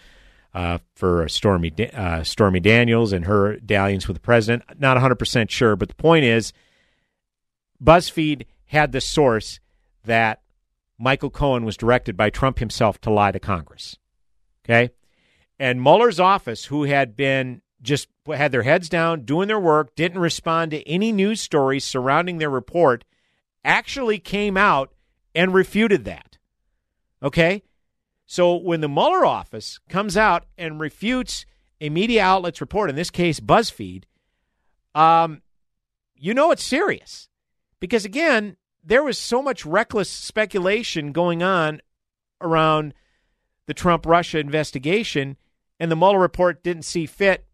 uh, for Stormy uh, Stormy Daniels and her dalliance with the president. Not 100% sure, but the point is BuzzFeed had the source that Michael Cohen was directed by Trump himself to lie to Congress. Okay? And Mueller's office, who had been just had their heads down, doing their work, didn't respond to any news stories surrounding their report, actually came out and refuted that. Okay? So when the Mueller office comes out and refutes a media outlet's report, in this case BuzzFeed, um, you know it's serious. Because again, there was so much reckless speculation going on around the Trump Russia investigation, and the Mueller report didn't see fit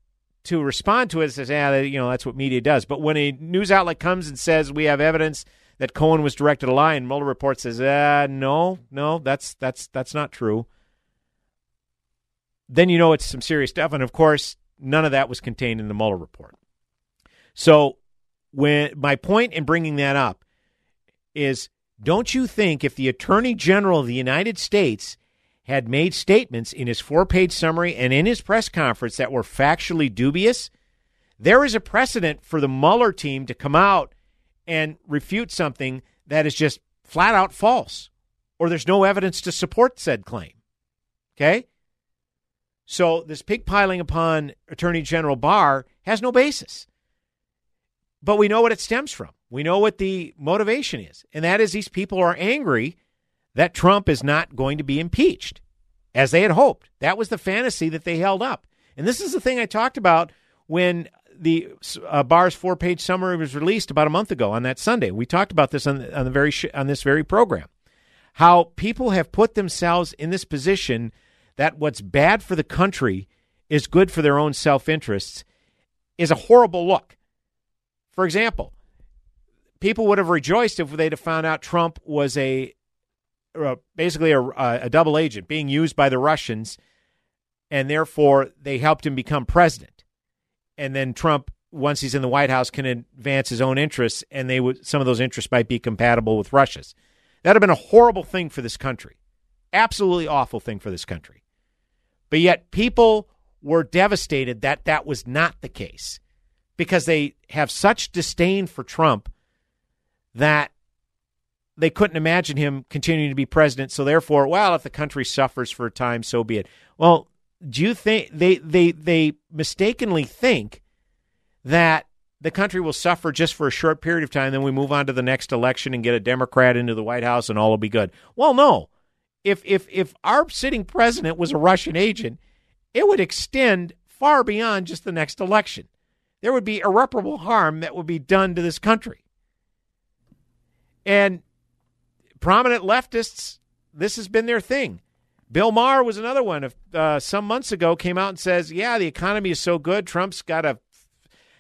to respond to it it says, yeah, you know, that's what media does. But when a news outlet comes and says we have evidence that Cohen was directed a lie, and Mueller report says, uh, no, no, that's that's that's not true. then you know it's some serious stuff. And of course, none of that was contained in the Mueller report. So, when my point in bringing that up is don't you think if the Attorney General of the United States had made statements in his four page summary and in his press conference that were factually dubious, there is a precedent for the Mueller team to come out and refute something that is just flat out false or there's no evidence to support said claim. Okay? So this pig piling upon Attorney General Barr has no basis. But we know what it stems from. We know what the motivation is, and that is these people are angry that Trump is not going to be impeached as they had hoped. That was the fantasy that they held up. And this is the thing I talked about when the uh, Barr's four-page summary was released about a month ago on that Sunday. We talked about this on, on the very sh- on this very program. How people have put themselves in this position that what's bad for the country is good for their own self-interests is a horrible look. For example, people would have rejoiced if they'd have found out Trump was a uh, basically a, a double agent being used by the Russians, and therefore they helped him become president. And then Trump, once he's in the White House, can advance his own interests, and they would some of those interests might be compatible with Russia's. That'd have been a horrible thing for this country, absolutely awful thing for this country. But yet people were devastated that that was not the case because they have such disdain for Trump that they couldn't imagine him continuing to be president. So therefore, well, if the country suffers for a time, so be it. Well, do you think they they they mistakenly think that the country will suffer just for a short period of time, then we move on to the next election and get a Democrat into the White House and all will be good? Well, no. If if if our sitting president was a Russian agent, it would extend far beyond just the next election. There would be irreparable harm that would be done to this country. And prominent leftists, this has been their thing. Bill Maher was another one. Of uh, some months ago, came out and says, "Yeah, the economy is so good. Trump's got a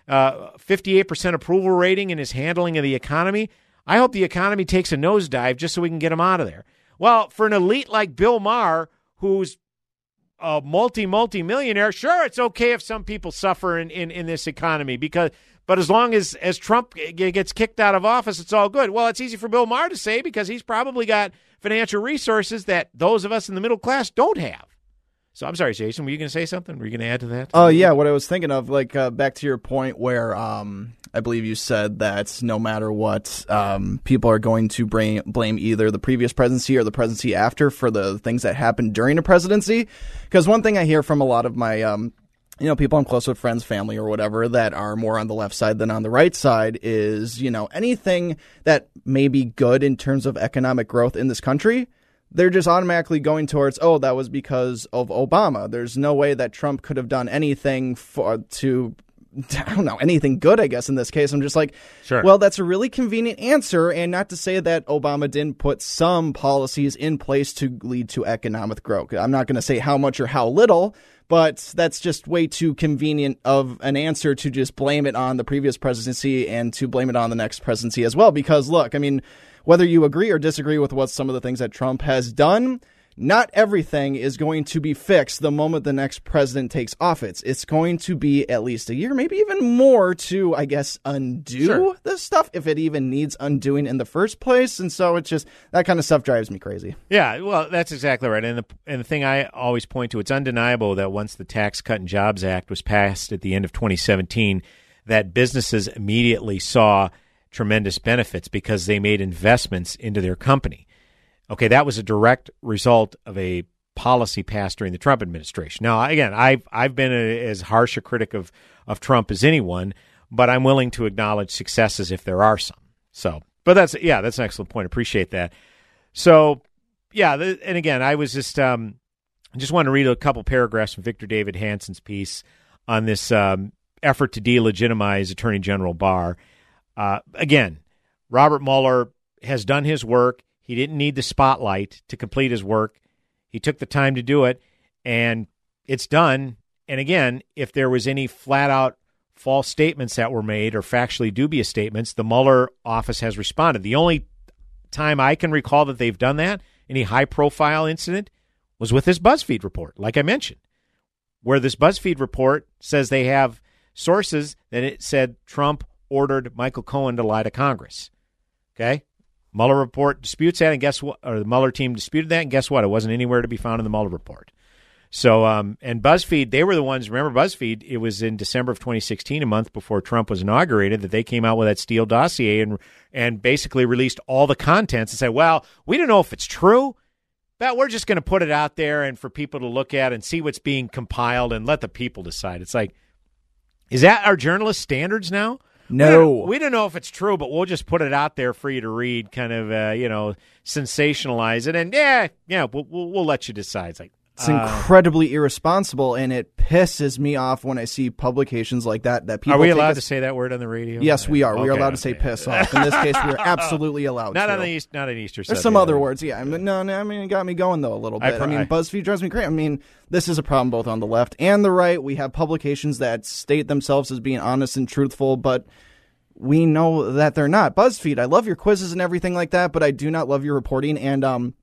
uh, 58% approval rating in his handling of the economy. I hope the economy takes a nosedive just so we can get him out of there." Well, for an elite like Bill Maher, who's a multi multi millionaire, sure, it's okay if some people suffer in, in, in this economy because but as long as, as Trump gets kicked out of office, it's all good. Well, it's easy for Bill Maher to say because he's probably got financial resources that those of us in the middle class don't have. So I'm sorry, Jason. Were you going to say something? Were you going to add to that? Oh uh, yeah, what I was thinking of, like uh, back to your point where um, I believe you said that no matter what, um, people are going to bring, blame either the previous presidency or the presidency after for the things that happened during a presidency. Because one thing I hear from a lot of my um, you know, people I'm close with, friends, family, or whatever, that are more on the left side than on the right side is, you know, anything that may be good in terms of economic growth in this country, they're just automatically going towards, oh, that was because of Obama. There's no way that Trump could have done anything for to I don't know anything good. I guess in this case, I'm just like, sure. Well, that's a really convenient answer, and not to say that Obama didn't put some policies in place to lead to economic growth. I'm not going to say how much or how little, but that's just way too convenient of an answer to just blame it on the previous presidency and to blame it on the next presidency as well. Because look, I mean, whether you agree or disagree with what some of the things that Trump has done, not everything is going to be fixed the moment the next president takes office. It's going to be at least a year, maybe even more to, I guess, undo sure. this stuff if it even needs undoing in the first place. And so it's just that kind of stuff drives me crazy. Yeah, well, that's exactly right. And the and the thing I always point to, it's undeniable that once the Tax Cut and Jobs Act was passed at the end of 2017, that businesses immediately saw tremendous benefits because they made investments into their company. Okay, that was a direct result of a policy passed during the Trump administration. Now, again, I've I've been a, as harsh a critic of of Trump as anyone, but I'm willing to acknowledge successes if there are some. So, but that's yeah, that's an excellent point. Appreciate that. So, yeah, the, and again, I was just um, I just want to read a couple paragraphs from Victor David Hanson's piece on this um, effort to delegitimize Attorney General Barr. Uh, again, Robert Mueller has done his work. He didn't need the spotlight to complete his work. He took the time to do it, and it's done. And again, if there was any flat out false statements that were made or factually dubious statements, the Mueller office has responded. The only time I can recall that they've done that, any high profile incident, was with this BuzzFeed report, like I mentioned, where this BuzzFeed report says they have sources that it said Trump ordered Michael Cohen to lie to Congress. Okay? Mueller report disputes that, and guess what? Or the Mueller team disputed that, and guess what? It wasn't anywhere to be found in the Mueller report. So, um, and BuzzFeed, they were the ones. Remember, BuzzFeed? It was in December of 2016, a month before Trump was inaugurated, that they came out with that Steele dossier and and basically released all the contents and said, "Well, we don't know if it's true, but we're just going to put it out there and for people to look at and see what's being compiled and let the people decide." It's like, is that our journalist standards now? No. we don't, we don't know if it's true, but we'll just put it out there for you to read, kind of, uh, you know, sensationalize it, and yeah, yeah, we'll, we'll, we'll let you decide. It's like, It's uh, incredibly irresponsible, and it pisses me off when I see publications like that. That people are we allowed us- to say that word on the radio? Yes, we are. we are Okay, allowed to say piss off. In this case, we are absolutely allowed Not to. on the East, not an Easter. There's some other words, yeah. I mean, no, no, I mean, it got me going though a little bit. I, pr- mean, BuzzFeed drives me crazy. I mean, this is a problem both on the left and the right. We have publications that state themselves as being honest and truthful, but we know that they're not. BuzzFeed, I love your quizzes and everything like that, but I do not love your reporting. And um,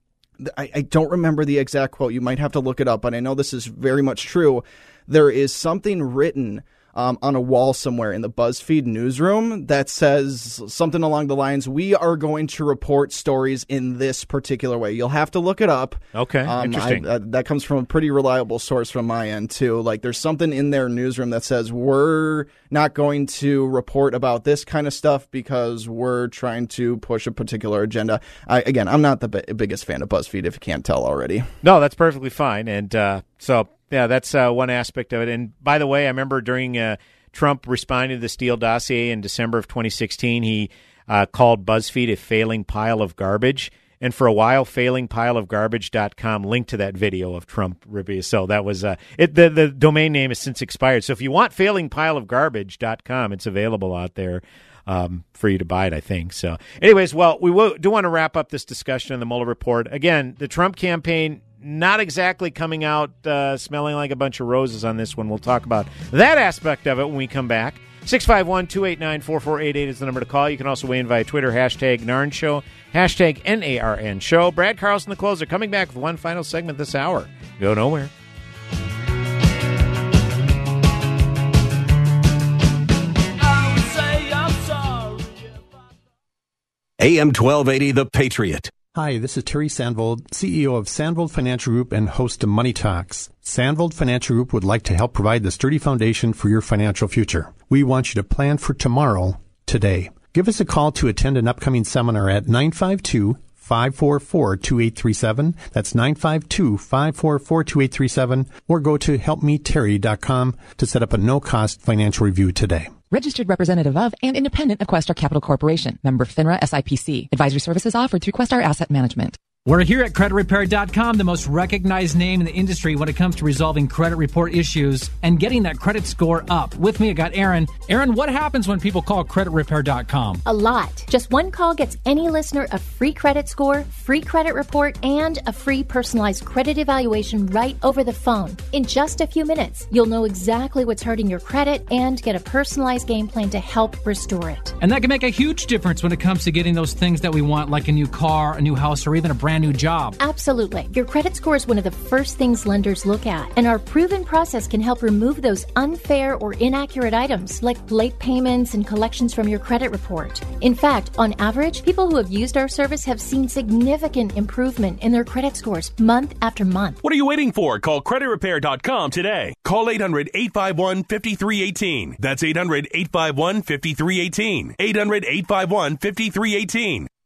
I, I don't remember the exact quote. You might have to look it up, but I know this is very much true. There is something written um, on a wall somewhere in the BuzzFeed newsroom that says something along the lines, "We are going to report stories in this particular way." You'll have to look it up. Okay, Um, interesting. I- uh, that comes from a pretty reliable source from my end too. Like, there's something in their newsroom that says we're not going to report about this kind of stuff because we're trying to push a particular agenda. I, again, I'm not the bi- biggest fan of BuzzFeed, if you can't tell already. No, that's perfectly fine. And uh, so, yeah, that's uh, one aspect of it. And by the way, I remember during uh, Trump responding to the Steele dossier in December of 2016, he uh, called BuzzFeed a failing pile of garbage. And for a while, failingpileofgarbage.com linked to that video of Trump. So that was uh, it. The, the domain name has since expired. So if you want failingpileofgarbage.com, it's available out there um, for you to buy it, I think. So, anyways, well, we will, do want to wrap up this discussion on the Mueller report. Again, the Trump campaign not exactly coming out uh, smelling like a bunch of roses on this one. We'll talk about that aspect of it when we come back. 651 289 4488 is the number to call. You can also weigh in via Twitter, hashtag NARN Show, hashtag NARN Show. Brad Carlson, the closer, coming back with one final segment this hour. Go nowhere. AM 1280, The Patriot. Hi, this is Terry Sandvold, CEO of Sandvold Financial Group and host of Money Talks. Sandvold Financial Group would like to help provide the sturdy foundation for your financial future. We want you to plan for tomorrow, today. Give us a call to attend an upcoming seminar at 952 544 2837. That's 952 544 2837. Or go to helpmeterry.com to set up a no cost financial review today. Registered representative of and independent of Questar Capital Corporation. Member FINRA SIPC. Advisory services offered through Questar Asset Management. We're here at CreditRepair.com, the most recognized name in the industry when it comes to resolving credit report issues and getting that credit score up. With me, I got Aaron. Aaron, what happens when people call CreditRepair.com? A lot. Just one call gets any listener a free credit score, free credit report, and a free personalized credit evaluation right over the phone. In just a few minutes, you'll know exactly what's hurting your credit and get a personalized game plan to help restore it. And that can make a huge difference when it comes to getting those things that we want, like a new car, a new house, or even a brand new job. Absolutely. Your credit score is one of the first things lenders look at, and our proven process can help remove those unfair or inaccurate items like late payments and collections from your credit report. In fact, on average, people who have used our service have seen significant improvement in their credit scores month after month. What are you waiting for? Call creditrepair.com today. Call 800 851 5318. That's 800 851 5318. 800 851 5318.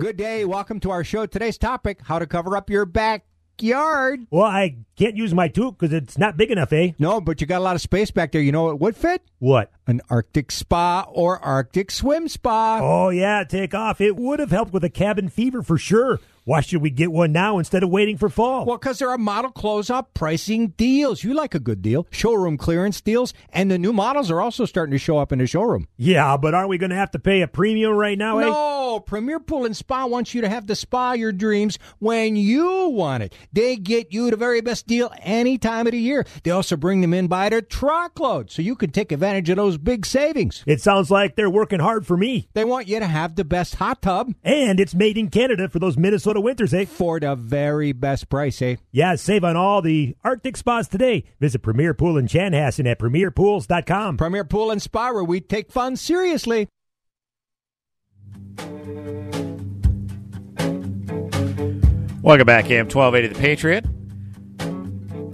Good day. Welcome to our show. Today's topic how to cover up your backyard. Well, I can't use my toque because it's not big enough, eh? No, but you got a lot of space back there. You know what would fit? What? An Arctic spa or Arctic swim spa. Oh, yeah, take off. It would have helped with a cabin fever for sure. Why should we get one now instead of waiting for fall? Well, because there are model close-up pricing deals. You like a good deal. Showroom clearance deals. And the new models are also starting to show up in the showroom. Yeah, but aren't we going to have to pay a premium right now, eh? No, Premier Pool and Spa wants you to have the spa your dreams when you want it. They get you the very best deal any time of the year. They also bring them in by the truckload, so you can take advantage of those big savings. It sounds like they're working hard for me. They want you to have the best hot tub. And it's made in Canada for those Minnesota winters, eh? For the very best price, eh? Yeah, save on all the Arctic spas today. Visit Premier Pool in Chanhassen at premierpools.com. Premier Pool and Spa, where we take fun seriously. Welcome back, AM 1280 The Patriot.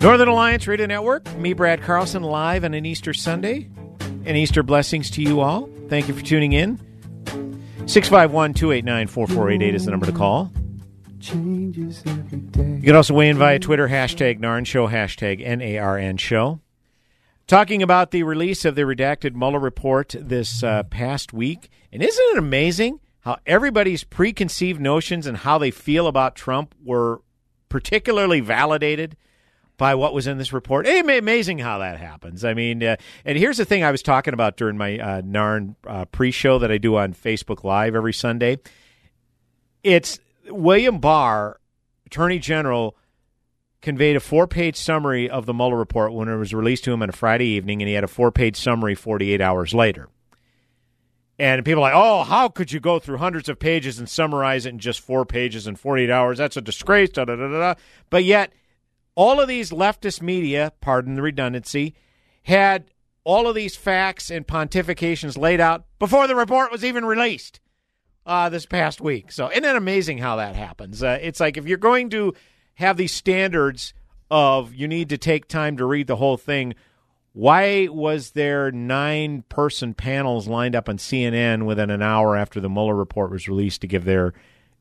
Northern Alliance Radio Network. Me, Brad Carlson, live on an Easter Sunday. And Easter blessings to you all. Thank you for tuning in. 651 289 4488 is the number to call. Changes every day. You can also weigh in via Twitter, hashtag NARN Show, hashtag N-A-R-N Show. Talking about the release of the redacted Mueller report this uh, past week. And isn't it amazing how everybody's preconceived notions and how they feel about Trump were particularly validated by what was in this report? Amazing how that happens. I mean, uh, and here's the thing I was talking about during my uh, NARN uh, pre-show that I do on Facebook Live every Sunday. It's William Barr, Attorney General, conveyed a four page summary of the Mueller report when it was released to him on a Friday evening, and he had a four page summary 48 hours later. And people are like, oh, how could you go through hundreds of pages and summarize it in just four pages in 48 hours? That's a disgrace. Da, da, da, da. But yet, all of these leftist media, pardon the redundancy, had all of these facts and pontifications laid out before the report was even released uh, this past week. So, isn't it amazing how that happens? Uh, it's like if you're going to have these standards of you need to take time to read the whole thing, why was there nine person panels lined up on CNN within an hour after the Mueller report was released to give their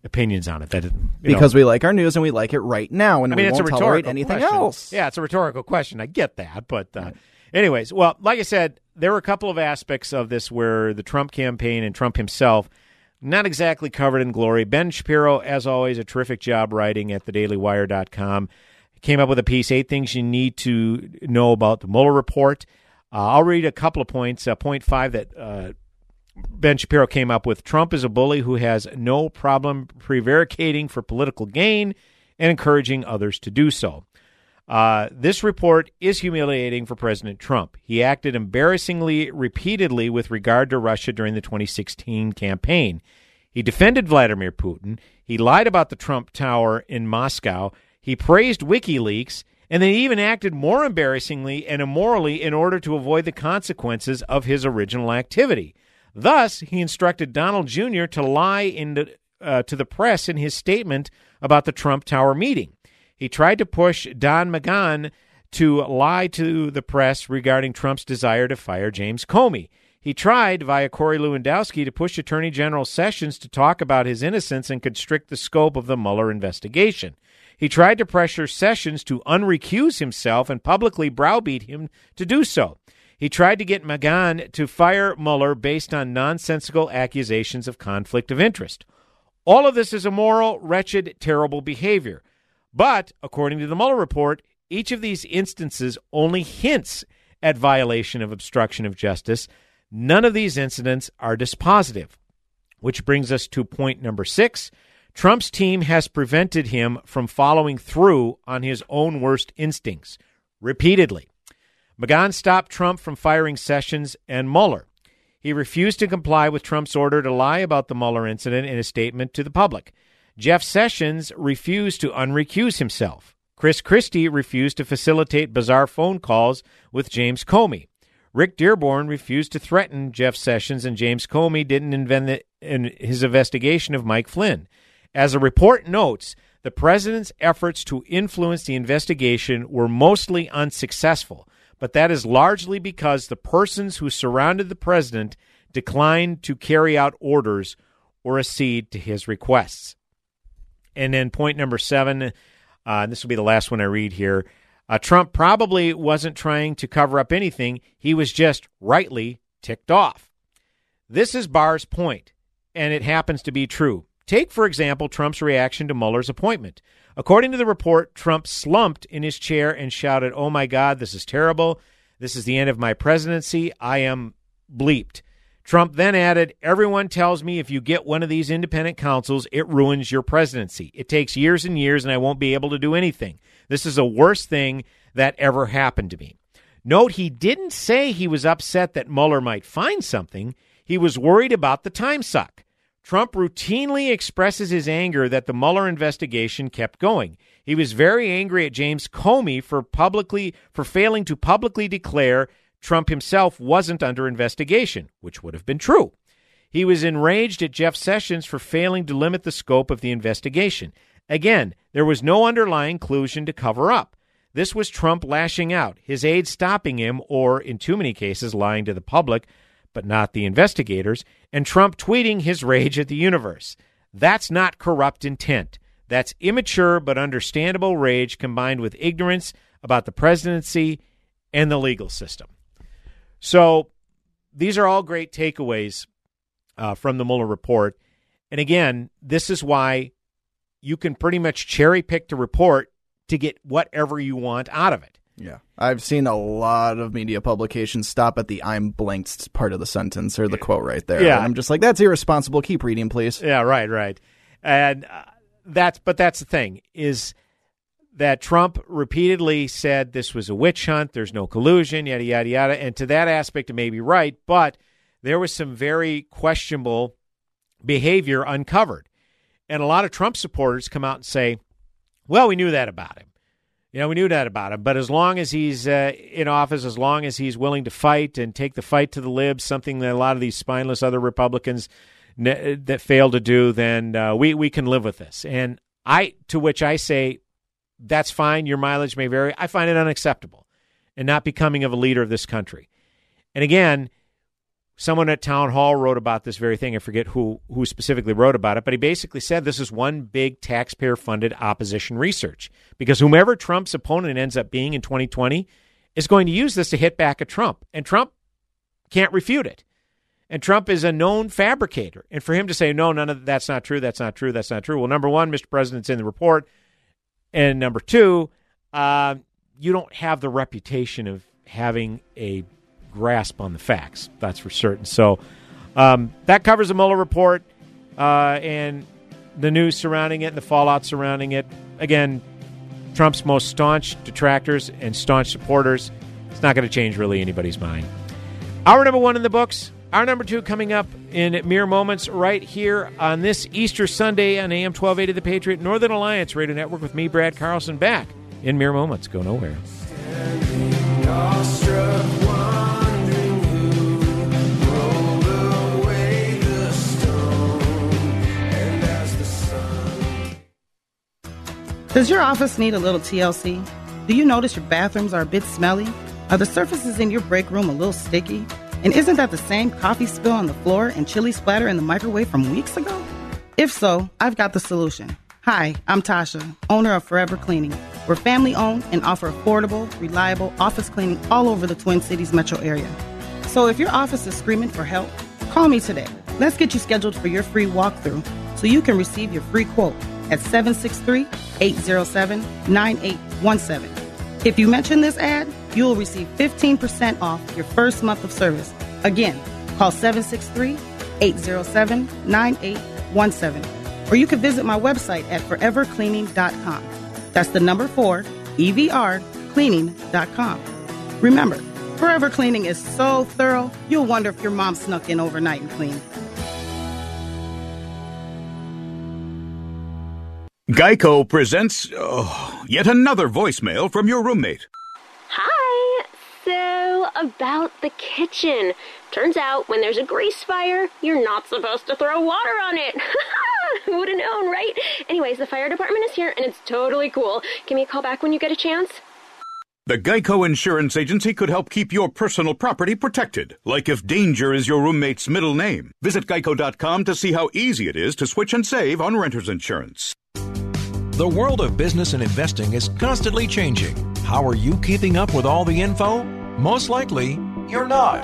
opinions on it? That Because know, we like our news and we like it right now, and I mean, we it's won't a tolerate rhetorical anything question. else. Yeah, it's a rhetorical question. I get that, but uh, anyways, well, like I said, there were a couple of aspects of this where the Trump campaign and Trump himself not exactly covered in glory. Ben Shapiro, as always, a terrific job writing at thedailywire.com. Came up with a piece, eight things you need to know about the Mueller report. Uh, I'll read a couple of points. Uh, point five that uh, Ben Shapiro came up with Trump is a bully who has no problem prevaricating for political gain and encouraging others to do so. Uh, this report is humiliating for President Trump. He acted embarrassingly repeatedly with regard to Russia during the 2016 campaign. He defended Vladimir Putin. He lied about the Trump Tower in Moscow. He praised WikiLeaks. And then he even acted more embarrassingly and immorally in order to avoid the consequences of his original activity. Thus, he instructed Donald Jr. to lie the, uh, to the press in his statement about the Trump Tower meeting. He tried to push Don McGahn to lie to the press regarding Trump's desire to fire James Comey. He tried, via Corey Lewandowski, to push Attorney General Sessions to talk about his innocence and constrict the scope of the Mueller investigation. He tried to pressure Sessions to unrecuse himself and publicly browbeat him to do so. He tried to get McGahn to fire Mueller based on nonsensical accusations of conflict of interest. All of this is immoral, wretched, terrible behavior. But, according to the Mueller report, each of these instances only hints at violation of obstruction of justice. None of these incidents are dispositive. Which brings us to point number six. Trump's team has prevented him from following through on his own worst instincts repeatedly. McGahn stopped Trump from firing Sessions and Mueller. He refused to comply with Trump's order to lie about the Mueller incident in a statement to the public. Jeff Sessions refused to unrecuse himself. Chris Christie refused to facilitate bizarre phone calls with James Comey. Rick Dearborn refused to threaten Jeff Sessions, and James Comey didn't invent the, in his investigation of Mike Flynn. As the report notes, the president's efforts to influence the investigation were mostly unsuccessful, but that is largely because the persons who surrounded the president declined to carry out orders or accede to his requests. And then point number seven, uh, this will be the last one I read here. Uh, Trump probably wasn't trying to cover up anything. He was just rightly ticked off. This is Barr's point, and it happens to be true. Take, for example, Trump's reaction to Mueller's appointment. According to the report, Trump slumped in his chair and shouted, Oh my God, this is terrible. This is the end of my presidency. I am bleeped. Trump then added, Everyone tells me if you get one of these independent counsels, it ruins your presidency. It takes years and years, and I won't be able to do anything. This is the worst thing that ever happened to me. Note he didn't say he was upset that Mueller might find something. He was worried about the time suck. Trump routinely expresses his anger that the Mueller investigation kept going. He was very angry at James Comey for publicly for failing to publicly declare Trump himself wasn't under investigation, which would have been true. He was enraged at Jeff Sessions for failing to limit the scope of the investigation. Again, there was no underlying collusion to cover up. This was Trump lashing out, his aides stopping him, or in too many cases, lying to the public, but not the investigators, and Trump tweeting his rage at the universe. That's not corrupt intent. That's immature but understandable rage combined with ignorance about the presidency and the legal system. So these are all great takeaways uh, from the Mueller report. And again, this is why you can pretty much cherry pick the report to get whatever you want out of it. Yeah. I've seen a lot of media publications stop at the I'm blanked part of the sentence or the quote right there. Yeah. And I'm just like, that's irresponsible. Keep reading, please. Yeah, right, right. And uh, that's, but that's the thing is that Trump repeatedly said this was a witch hunt, there's no collusion, yada, yada, yada. And to that aspect, it may be right, but there was some very questionable behavior uncovered. And a lot of Trump supporters come out and say, well, we knew that about him. You know, we knew that about him. But as long as he's uh, in office, as long as he's willing to fight and take the fight to the libs, something that a lot of these spineless other Republicans ne- that fail to do, then uh, we we can live with this. And I, to which I say, that's fine. Your mileage may vary. I find it unacceptable, and not becoming of a leader of this country. And again, someone at town hall wrote about this very thing. I forget who who specifically wrote about it, but he basically said this is one big taxpayer funded opposition research because whomever Trump's opponent ends up being in 2020 is going to use this to hit back at Trump, and Trump can't refute it. And Trump is a known fabricator, and for him to say no, none of that's not true, that's not true, that's not true. Well, number one, Mr. President's in the report, and number two, uh, you don't have the reputation of having a grasp on the facts. That's for certain. So um, that covers the Mueller report uh, and the news surrounding it and the fallout surrounding it. Again, Trump's most staunch detractors and staunch supporters. It's not going to change really anybody's mind. Hour number one in the books. Hour number two coming up in mere moments right here on this Easter Sunday on AM 1280 The Patriot Northern Alliance Radio Network with me, Brad Carlson, back in mere moments. Go nowhere. Does your office need a little TLC? Do you notice your bathrooms are a bit smelly? Are the surfaces in your break room a little sticky? And isn't that the same coffee spill on the floor and chili splatter in the microwave from weeks ago? If so, I've got the solution. Hi, I'm Tasha, owner of Forever Cleaning. We're family owned and offer affordable, reliable office cleaning all over the Twin Cities metro area. So if your office is screaming for help, call me today. Let's get you scheduled for your free walkthrough so you can receive your free quote at 763 807 9817. If you mention this ad, you will receive 15% off your first month of service. Again, call 763 807 9817. Or you can visit my website at forevercleaning.com. That's the number four, EVR cleaning.com. Remember, Forever Cleaning is so thorough, you'll wonder if your mom snuck in overnight and cleaned. Geico presents oh, yet another voicemail from your roommate. Hi. About the kitchen. Turns out when there's a grease fire, you're not supposed to throw water on it. Who would have known, right? Anyways, the fire department is here and it's totally cool. Give me a call back when you get a chance. The Geico Insurance Agency could help keep your personal property protected, like if danger is your roommate's middle name. Visit geico.com to see how easy it is to switch and save on renter's insurance. The world of business and investing is constantly changing. How are you keeping up with all the info? Most likely, you're not.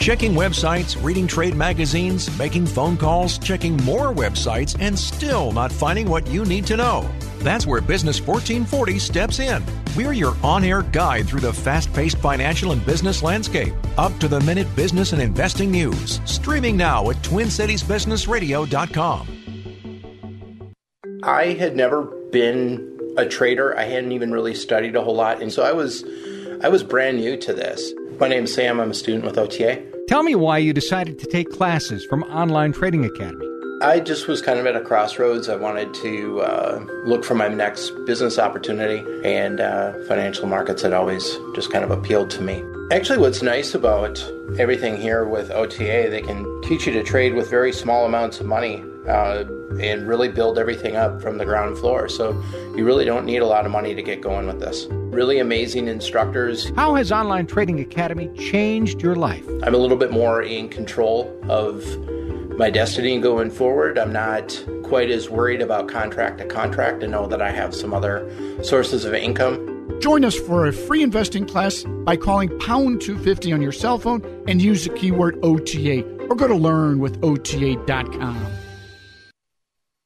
Checking websites, reading trade magazines, making phone calls, checking more websites, and still not finding what you need to know. That's where Business 1440 steps in. We're your on air guide through the fast paced financial and business landscape. Up to the minute business and investing news. Streaming now at TwinCitiesBusinessRadio.com. I had never been a trader. I hadn't even really studied a whole lot, and so I was I was brand new to this. My name's Sam. I'm a student with OTA. Tell me why you decided to take classes from Online Trading Academy. I just was kind of at a crossroads. I wanted to uh, look for my next business opportunity, and uh, financial markets had always just kind of appealed to me. Actually, what's nice about everything here with OTA, they can teach you to trade with very small amounts of money uh, and really build everything up from the ground floor. So you really don't need a lot of money to get going with this. Really amazing instructors. How has Online Trading Academy changed your life? I'm a little bit more in control of my destiny going forward. I'm not quite as worried about contract to contract and know that I have some other sources of income. Join us for a free investing class by calling pound 250 on your cell phone and use the keyword OTA or go to learnwithota.com.